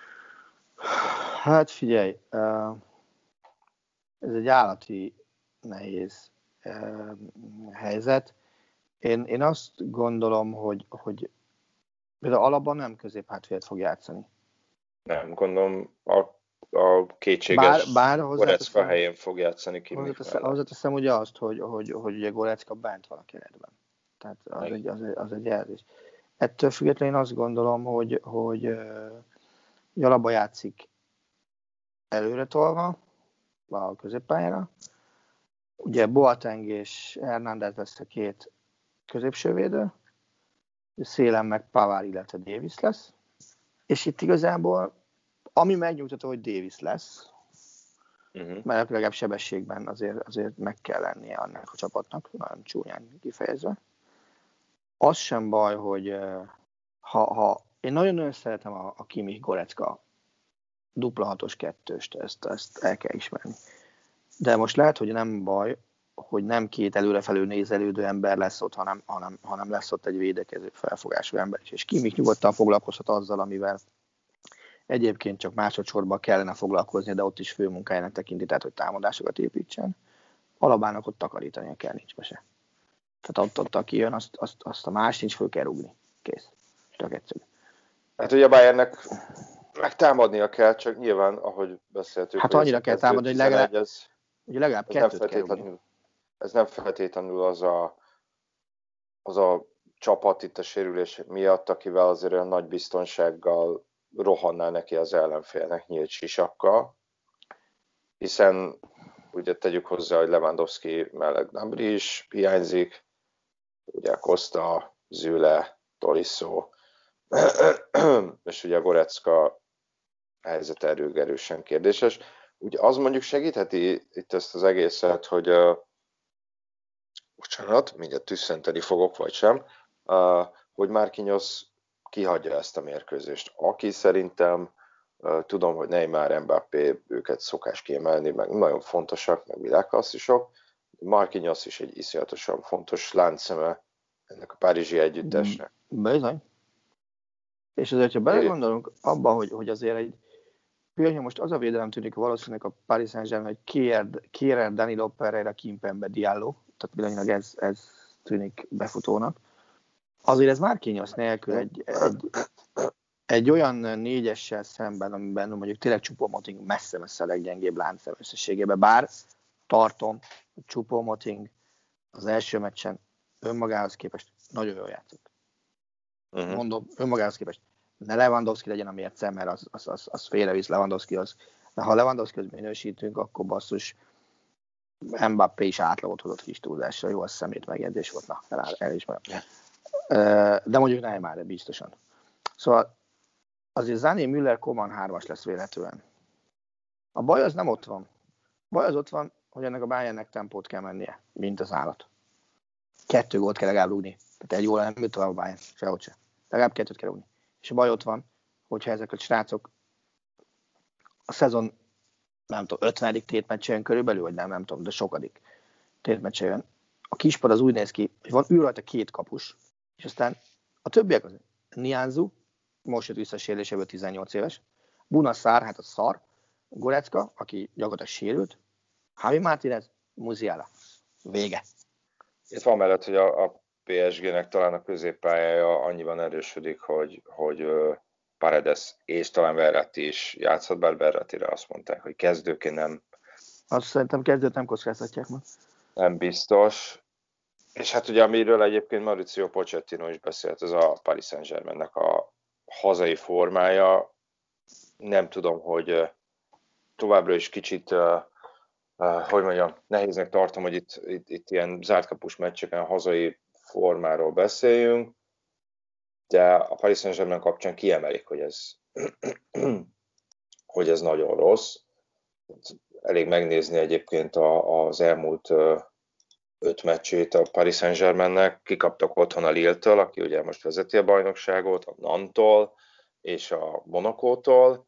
Hát figyelj, ez egy állati nehéz helyzet. Én, én azt gondolom, hogy, hogy például alapban nem középhátvédet fog játszani. Nem, gondolom a a kétséges bár, bár Gorecka helyén fog játszani ki. Hozzáteszem ugye azt, hogy, hogy, hogy ugye Gorecka bent van a keretben. Tehát az egy, az, egy, az egy jelzés. Ettől függetlenül én azt gondolom, hogy, hogy uh, Jalaba játszik előre tolva, a középpályára. Ugye Boateng és Hernández lesz a két középsővédő, szélen meg Pavár, illetve Davis lesz. És itt igazából ami megnyugtató, hogy Davis lesz, uh-huh. mert legalább sebességben azért, azért meg kell lennie annak a csapatnak, nagyon csúnyán kifejezve. Az sem baj, hogy ha, ha én nagyon-nagyon szeretem a, a Kimi Gorecka dupla hatos kettőst, ezt, ezt el kell ismerni. De most lehet, hogy nem baj, hogy nem két előrefelő nézelődő ember lesz ott, hanem, hanem, hanem lesz ott egy védekező felfogású ember is. És Kimik nyugodtan foglalkozhat azzal, amivel Egyébként csak másodszorban kellene foglalkozni, de ott is főmunkájának tekinti, tehát hogy támadásokat építsen. Alabának ott takarítania kell, nincs be se. Tehát ott, ott aki jön, azt, azt, azt a más nincs, föl kell rúgni. Kész. Csak egyszerű. Hát ugye a Bayernnek megtámadnia kell, csak nyilván, ahogy beszéltük. Hát annyira kell támadni, hogy legalább, ez, ugye legalább ez kettőt nem feltétlenül, Ez nem feltétlenül az a, az a csapat itt a sérülés miatt, akivel azért olyan nagy biztonsággal rohanná neki az ellenfélnek nyílt sisakkal, hiszen ugye tegyük hozzá, hogy Lewandowski mellett Nabri is hiányzik, ugye Costa, Züle, Tolisso, *clears throat* és ugye a Gorecka helyzet erőgerősen kérdéses. Ugye az mondjuk segítheti itt ezt az egészet, hogy uh, bocsánat, mindjárt tüsszenteni fogok, vagy sem, uh, hogy Márkinyosz kihagyja ezt a mérkőzést. Aki szerintem tudom, hogy Neymar, Mbappé, őket szokás kiemelni, meg nagyon fontosak, meg világklasszisok. Marquinhos is egy iszonyatosan fontos láncszeme ennek a párizsi együttesnek. Bizony. És azért, ha belegondolunk abba, hogy, hogy azért egy pillanatnyi most az a védelem tűnik valószínűleg a Paris Saint-Germain, hogy kér, kér Danilo Pereira Kimpembe Diallo, tehát pillanatnyilag ez, ez tűnik befutónak azért ez már kényelmes nélkül egy, egy, egy olyan négyessel szemben, amiben mondjuk tényleg Csupomoting messze-messze a leggyengébb láncszem összességében, bár tartom, hogy Csupomoting az első meccsen önmagához képest nagyon jól játszott. Uh-huh. Mondom, önmagához képest. Ne Lewandowski legyen a mérce, mert az, az, az, az félrevisz Lewandowskihoz. De ha Lewandowskihoz minősítünk, akkor basszus, Mbappé is átlagot hozott kis túlzásra, jó a szemét megjegyzés volt, na, el, elismerem. De mondjuk Neymar biztosan. Szóval azért Zané Müller Koman hármas lesz véletlenül. A baj az nem ott van. A baj az ott van, hogy ennek a Bayernnek tempót kell mennie, mint az állat. Kettő gólt kell legalább rúgni. Tehát egy jól nem jut tovább a Bayern, sehogy se. Legalább kettőt kell rúgni. És a baj ott van, hogyha ezek a srácok a szezon nem tudom, 50. tétmeccsen körülbelül, vagy nem, nem tudom, de sokadik tétmeccsen a kispad az úgy néz ki, hogy van ül rajta két kapus, és aztán a többiek az Nianzu, most jött vissza a sérüléséből 18 éves, Buna Szár, hát a szar, Gorecka, aki gyakorlatilag sérült, Javi Martinez, Muziala. Vége. Itt van mellett, hogy a, a PSG-nek talán a középpályája annyiban erősödik, hogy, hogy Paredes és talán Verratti is játszhat, bár Verratire azt mondták, hogy kezdőként nem. Azt szerintem kezdőt nem kockáztatják meg. Nem biztos. És hát ugye amiről egyébként Mauricio Pochettino is beszélt, az a Paris Saint-Germainnek a hazai formája. Nem tudom, hogy továbbra is kicsit, hogy mondjam, nehéznek tartom, hogy itt, itt, itt ilyen zártkapus meccseken hazai formáról beszéljünk de a Paris Saint-Germain kapcsán kiemelik, hogy ez, *clears throat* hogy ez nagyon rossz. Elég megnézni egyébként az elmúlt öt meccsét a Paris Saint-Germainnek. Kikaptak otthon a Lille-től, aki ugye most vezeti a bajnokságot, a Nantól és a Monakótól.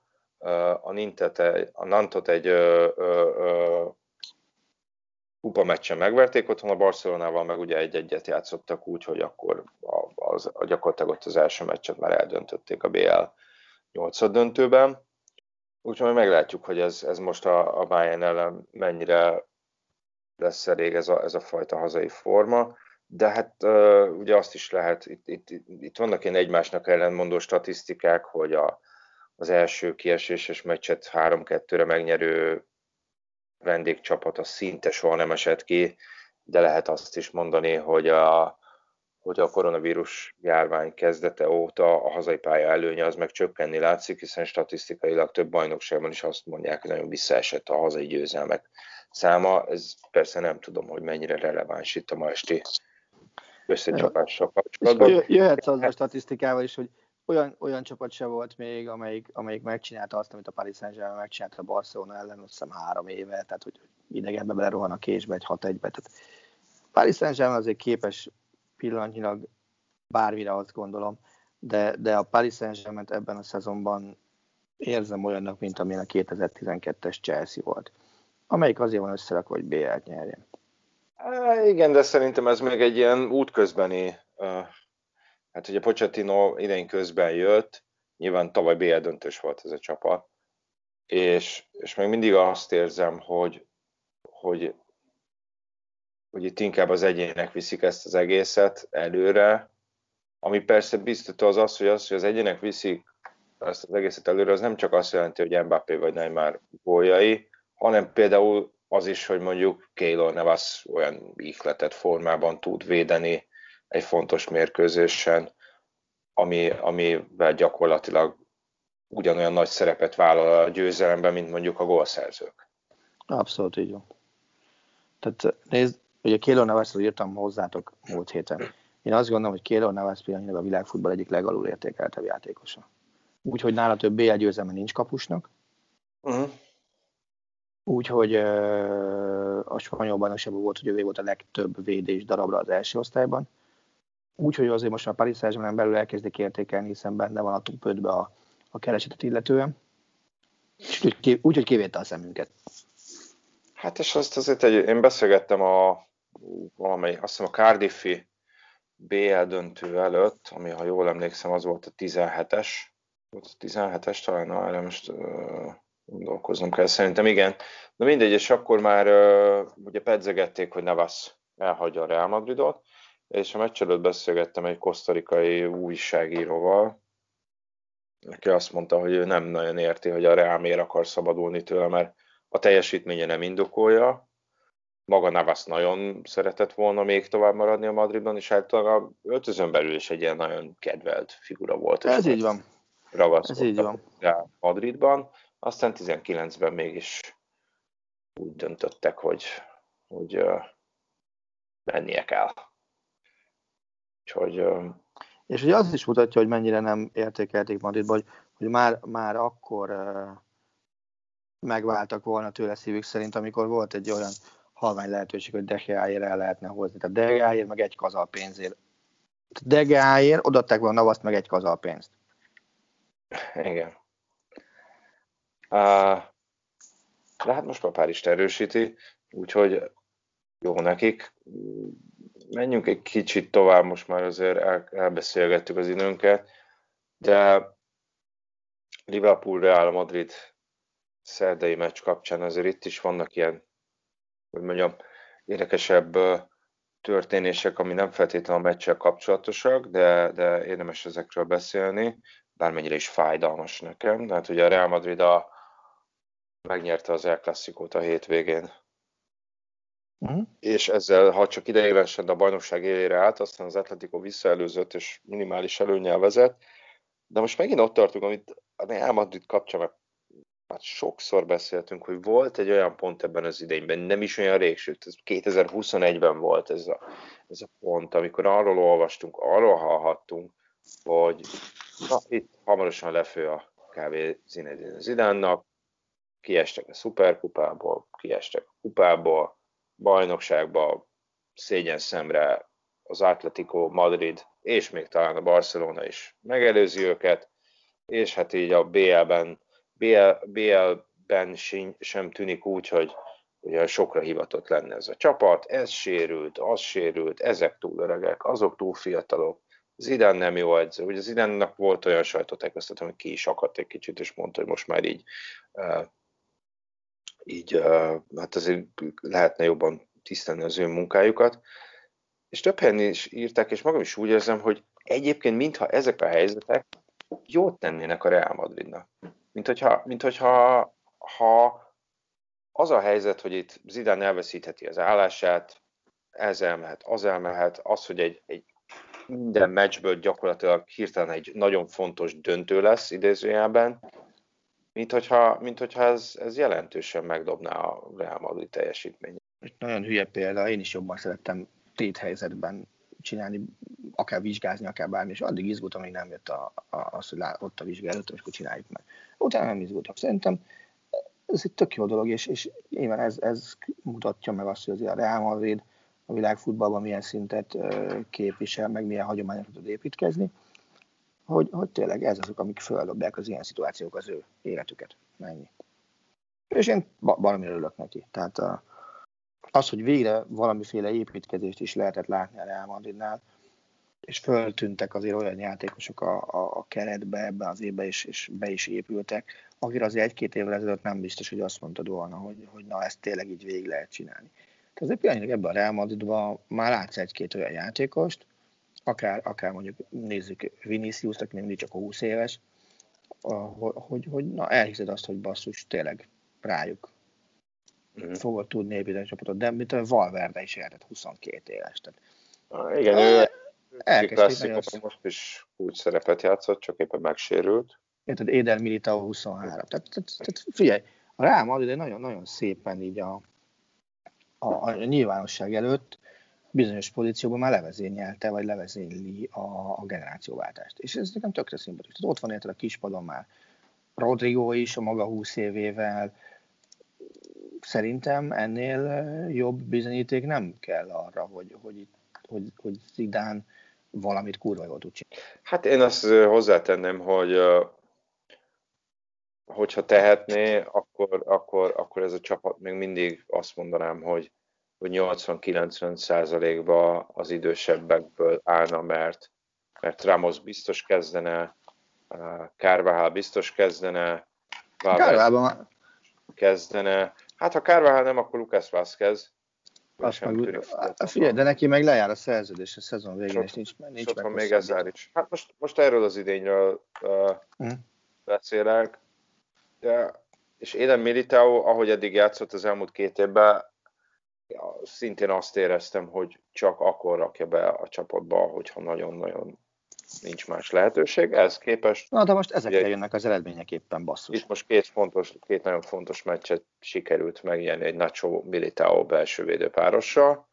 A, Nintet, a Nantot egy ö, ö, ö, kupa meccsen megverték otthon a Barcelonával, meg ugye egy-egyet játszottak úgy, hogy akkor a, az, a gyakorlatilag ott az első meccset már eldöntötték a BL 8 döntőben. Úgyhogy meglátjuk, hogy ez, ez most a, a Bayern ellen mennyire lesz elég ez a, ez a fajta hazai forma. De hát uh, ugye azt is lehet, itt, itt, itt vannak ilyen egymásnak ellenmondó statisztikák, hogy a, az első kieséses meccset 3-2-re megnyerő vendégcsapat az szinte soha nem esett ki, de lehet azt is mondani, hogy a, hogy a koronavírus járvány kezdete óta a hazai pálya előnye az meg csökkenni látszik, hiszen statisztikailag több bajnokságban is azt mondják, hogy nagyon visszaesett a hazai győzelmek száma. Ez persze nem tudom, hogy mennyire releváns itt a ma esti összecsapással kapcsolatban. Jöhetsz az a statisztikával is, hogy olyan, olyan csapat se volt még, amelyik, amelyik megcsinálta azt, amit a Paris Saint-Germain megcsinálta a Barcelona ellen, azt hiszem három éve, tehát hogy idegenbe belerohan a késbe egy 6 1 tehát Paris Saint-Germain azért képes pillanatnyilag bármire azt gondolom, de, de a Paris Saint-Germain ebben a szezonban érzem olyannak, mint amilyen a 2012-es Chelsea volt, amelyik azért van összerakva, hogy BL-t nyerjen. igen, de szerintem ez még egy ilyen útközbeni uh, hát ugye Pochettino idején közben jött, nyilván tavaly BL döntős volt ez a csapat, és, és még mindig azt érzem, hogy, hogy, hogy itt inkább az egyének viszik ezt az egészet előre, ami persze biztató az az, hogy az, hogy az egyének viszik ezt az egészet előre, az nem csak azt jelenti, hogy Mbappé vagy Neymar góljai, hanem például az is, hogy mondjuk Keylor Navas olyan ihletett formában tud védeni egy fontos mérkőzésen, ami, amivel gyakorlatilag ugyanolyan nagy szerepet vállal a győzelemben, mint mondjuk a gólszerzők. Abszolút így van. Tehát nézd, ugye Kélor Navasról írtam hozzátok múlt héten. Én azt gondolom, hogy Kélor Navas pillanatnyilag a világfutball egyik legalul értékeltebb játékosa. Úgyhogy nála több BL győzelme nincs kapusnak. Uh-huh. Úgyhogy a spanyol bajnokságban volt, hogy ő volt a legtöbb védés darabra az első osztályban úgyhogy azért most a Paris Saint-Germain belül elkezdik értékelni, hiszen benne van a top 5 a, a keresetet illetően. Úgyhogy úgy, kivétte a szemünket. Hát és azt azért egy, én beszélgettem a valamely, azt hiszem a Cardiffi BL döntő előtt, ami ha jól emlékszem, az volt a 17-es. Volt a 17-es talán, erre most gondolkoznom kell, szerintem igen. Na mindegy, és akkor már ugye pedzegették, hogy Navas elhagyja a Real Madridot, és a meccs előtt beszélgettem egy kosztarikai újságíróval, aki azt mondta, hogy ő nem nagyon érti, hogy a Real miért akar szabadulni tőle, mert a teljesítménye nem indokolja, maga Navas nagyon szeretett volna még tovább maradni a Madridban, és általában a öltözön belül is egy ilyen nagyon kedvelt figura volt. Ez így van. Ez így van. Madridban, aztán 19-ben mégis úgy döntöttek, hogy hogy uh, mennie kell. Úgyhogy, uh, és ugye az is mutatja, hogy mennyire nem értékelték Madridba, hogy, hogy már, már akkor uh, megváltak volna tőle szívük szerint, amikor volt egy olyan halvány lehetőség, hogy Degeáért el lehetne hozni. Tehát Degeáért meg egy kazal pénzért. Degeáért odaadták volna Navaszt meg egy kazal pénzt. Igen. De hát most Papár is erősíti, úgyhogy jó nekik. Menjünk egy kicsit tovább, most már azért el, elbeszélgettük az időnket, de Liverpool Real Madrid szerdai meccs kapcsán azért itt is vannak ilyen, hogy mondjam, érdekesebb történések, ami nem feltétlenül a meccsel kapcsolatosak, de, de érdemes ezekről beszélni, bármennyire is fájdalmas nekem. Tehát ugye a Real Madrid a, megnyerte az El Classicót a hétvégén. Uh-huh. És ezzel, ha csak ideiglenesen a bajnokság élére állt, aztán az Atletico visszaelőzött és minimális előnyel vezet. De most megint ott tartunk, amit a Real Madrid kapcsán már sokszor beszéltünk, hogy volt egy olyan pont ebben az idényben, nem is olyan rég, sőt, ez 2021-ben volt ez a, ez a pont, amikor arról olvastunk, arról hallhattunk, hogy na, itt hamarosan lefő a kávé Zinedine Zidánnak, kiestek a szuperkupából, kiestek a kupából, bajnokságba, szégyen szemre az Atletico Madrid, és még talán a Barcelona is megelőzi őket, és hát így a BL-ben BL, BL-ben sem tűnik úgy, hogy ugye sokra hivatott lenne ez a csapat, ez sérült, az sérült, ezek túl öregek, azok túl fiatalok, Zidane nem jó edző. Ugye Zidane-nak volt olyan sajtótájékoztató, hogy ki is akadt egy kicsit, és mondta, hogy most már így, uh, így hát azért lehetne jobban tisztelni az ő munkájukat. És több helyen is írták, és magam is úgy érzem, hogy egyébként mintha ezek a helyzetek jót tennének a Real Madridnak mint hogyha, mint hogyha ha az a helyzet, hogy itt Zidane elveszítheti az állását, ez elmehet, az elmehet, az, hogy egy, egy minden meccsből gyakorlatilag hirtelen egy nagyon fontos döntő lesz idézőjelben, mint hogyha, mint hogyha ez, ez jelentősen megdobná a Real Madrid teljesítményét. Nagyon hülye példa, én is jobban szerettem tét helyzetben csinálni, akár vizsgázni, akár bármi, és addig izgultam, hogy nem jött a, a, az, hogy lá, ott a vizsgálatom, és akkor csináljuk meg. Utána nem izgultam. Szerintem ez egy tök jó dolog, és, és nyilván ez, ez mutatja meg azt, hogy a Real Madrid a világfutballban milyen szintet képvisel, meg milyen hagyományokat tud építkezni, hogy, hogy tényleg ez azok, amik földobják az ilyen szituációk az ő életüket. Mennyi. És én valamire örülök neki. Tehát a, az, hogy végre valamiféle építkezést is lehetett látni a Real Madridnál, és föltűntek azért olyan játékosok a, a, a keretbe ebbe az évbe, és, és be is épültek, akire azért egy-két évvel ezelőtt nem biztos, hogy azt mondtad volna, hogy, hogy na ezt tényleg így végig lehet csinálni. Tehát azért pillanatnyilag ebben a Real Madridban már látsz egy-két olyan játékost, akár, akár mondjuk nézzük Vinicius, aki még mindig csak 20 éves, hogy, hogy, na elhiszed azt, hogy basszus, tényleg rájuk mm. fogod tudni építeni csapatot, de mint a Valverde is értett 22 éves. Tehát, ah, igen, ő elkezdték most is úgy szerepet játszott, csak éppen megsérült. Érted, Éder Militao 23. Tehát, tehát, tehát figyelj, a Real Madrid nagyon-nagyon szépen így a, a, a nyilvánosság előtt bizonyos pozícióban már levezényelte, vagy levezényli a, a generációváltást. És ez nekem tökre szimpatikus. Tehát ott van érted a kispadon már Rodrigo is a maga 20 évével, szerintem ennél jobb bizonyíték nem kell arra, hogy, hogy, hogy, hogy Zidán valamit kurva jól tud csinálni. Hát én azt hozzátenném, hogy hogyha tehetné, akkor, akkor, akkor ez a csapat még mindig azt mondanám, hogy, hogy 80-90 százalékba az idősebbekből állna, mert, mert Ramos biztos kezdene, Carvajal biztos kezdene, Carvajal kezdene, Hát ha Carvajal nem, akkor Lucas Vázquez. Azt meg, figyelj, de neki meg lejár a szerződés a szezon végén, Sok, és nincs, nincs meg még ezzel is. Hát most, most erről az idényről uh, hmm. beszélek, de, és Éden Militao, ahogy eddig játszott az elmúlt két évben, szintén azt éreztem, hogy csak akkor rakja be a csapatba, hogyha nagyon-nagyon nincs más lehetőség. Ez képest... Na, de most ezekre ugye, jönnek az eredmények éppen basszus. Itt most két, fontos, két nagyon fontos meccset sikerült megnyerni egy Nacho Militao belső védőpárossal.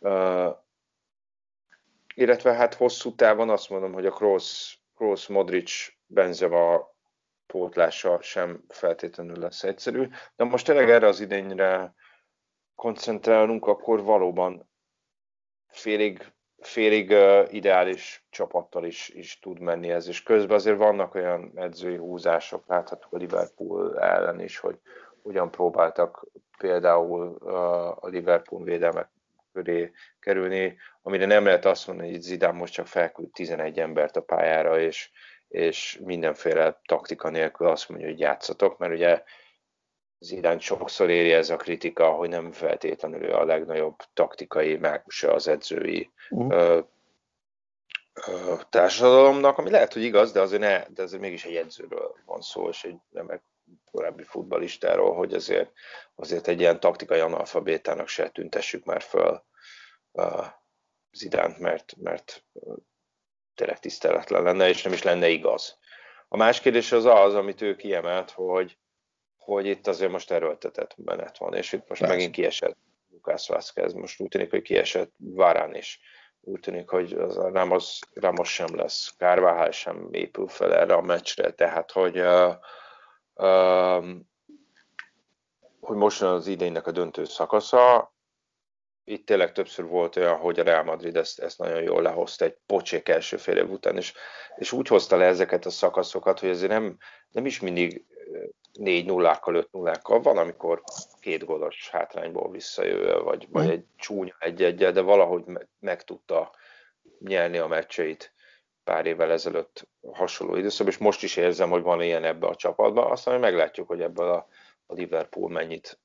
Uh, illetve hát hosszú távon azt mondom, hogy a Cross, Cross Modric Benzema pótlása sem feltétlenül lesz egyszerű. De most tényleg erre az idényre koncentrálunk, akkor valóban félig, félig ideális csapattal is, is tud menni ez, és közben azért vannak olyan edzői húzások, láthatjuk a Liverpool ellen is, hogy hogyan próbáltak például a Liverpool védelmek köré kerülni, amire nem lehet azt mondani, hogy Zidane most csak felküld 11 embert a pályára, és, és mindenféle taktika nélkül azt mondja, hogy játszatok, mert ugye Zidane sokszor éri ez a kritika, hogy nem feltétlenül a legnagyobb taktikai mágusa az edzői uh. ö, ö, társadalomnak, ami lehet, hogy igaz, de azért, ne, de azért mégis egy edzőről van szó, és egy remek korábbi futballistáról, hogy azért, azért egy ilyen taktikai analfabétának se tüntessük már föl Zidánt, mert, mert tényleg tiszteletlen lenne, és nem is lenne igaz. A más kérdés az az, amit ő kiemelt, hogy, hogy itt azért most erőltetett menet van, és itt most Persze. megint kiesett Lukász Vázquez, most úgy tűnik, hogy kiesett Várán is. Úgy tűnik, hogy az a Ramos, Ramos sem lesz, Kárváhál sem épül fel erre a meccsre, tehát hogy uh, uh, hogy most az idénynek a döntő szakasza, itt tényleg többször volt olyan, hogy a Real Madrid ezt, ezt nagyon jól lehozta egy pocsék első fél év után, és, és úgy hozta le ezeket a szakaszokat, hogy azért nem, nem is mindig 4 nullákkal, 5 nullákkal, van, amikor két gólos hátrányból visszajövő, vagy, vagy mm. egy csúnya egy egyel, de valahogy meg, meg tudta nyerni a meccseit pár évvel ezelőtt hasonló időszakban, és most is érzem, hogy van ilyen ebbe a csapatban, aztán meglátjuk, hogy ebből a, a Liverpool mennyit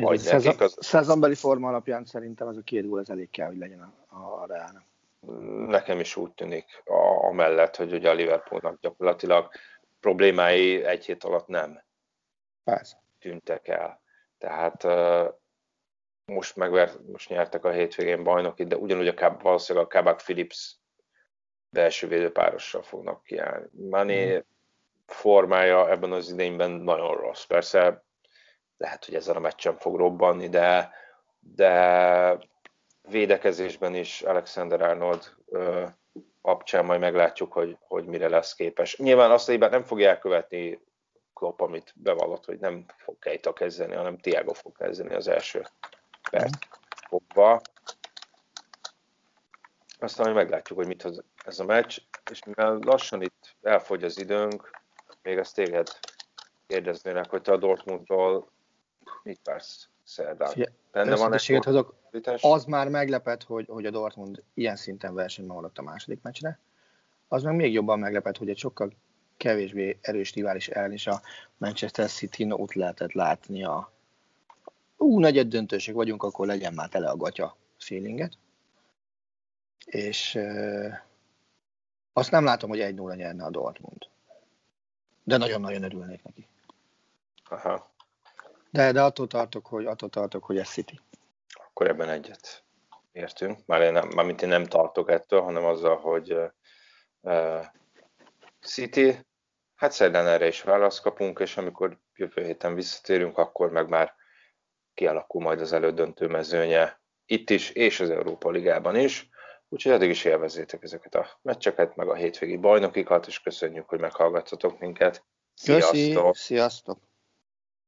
majd szezon, nekik. Az... Szezonbeli forma alapján szerintem az a két gól az elég kell, hogy legyen a, a Reálnak. Nekem is úgy tűnik, a, amellett, hogy ugye a Liverpoolnak gyakorlatilag problémái egy hét alatt nem Persze. tűntek el. Tehát most megver, most nyertek a hétvégén bajnokit, de ugyanúgy a, valószínűleg a Kabak Philips belső védőpárossal fognak kiállni. Mané mm. formája ebben az idényben nagyon rossz. Persze lehet, hogy ezen a meccsen fog robbanni, de, de védekezésben is Alexander Arnold kapcsán majd meglátjuk, hogy, hogy mire lesz képes. Nyilván azt a hibát nem fogja elkövetni Klopp, amit bevallott, hogy nem fog Keita kezdeni, hanem Tiago fog kezdeni az első perc fogva. Aztán majd meglátjuk, hogy mit hoz ez a meccs, és mivel lassan itt elfogy az időnk, még azt téged kérdeznélek, hogy te a Dortmundtól mit vársz szerdán? Benne van egy hozok, az már meglepett, hogy, hogy a Dortmund ilyen szinten versenyben maradt a második meccsre. Az meg még jobban meglepett, hogy egy sokkal kevésbé erős rivális ellen is a Manchester City-n ott lehetett látni a ú, negyed döntőség vagyunk, akkor legyen már tele a gatya feelinget. És e, azt nem látom, hogy 1-0 nyerne a Dortmund. De nagyon-nagyon örülnék neki. Aha. De, de attól tartok, hogy, attól tartok, hogy ez City. Akkor ebben egyet értünk. Már én nem, mármint én nem tartok ettől, hanem azzal, hogy uh, City, hát szerdán erre is választ kapunk, és amikor jövő héten visszatérünk, akkor meg már kialakul majd az elődöntő mezőnye itt is, és az Európa Ligában is. Úgyhogy addig is élvezzétek ezeket a meccseket, meg a hétvégi bajnokikat, és köszönjük, hogy meghallgattatok minket. Sziasztok! Köszi, sziasztok!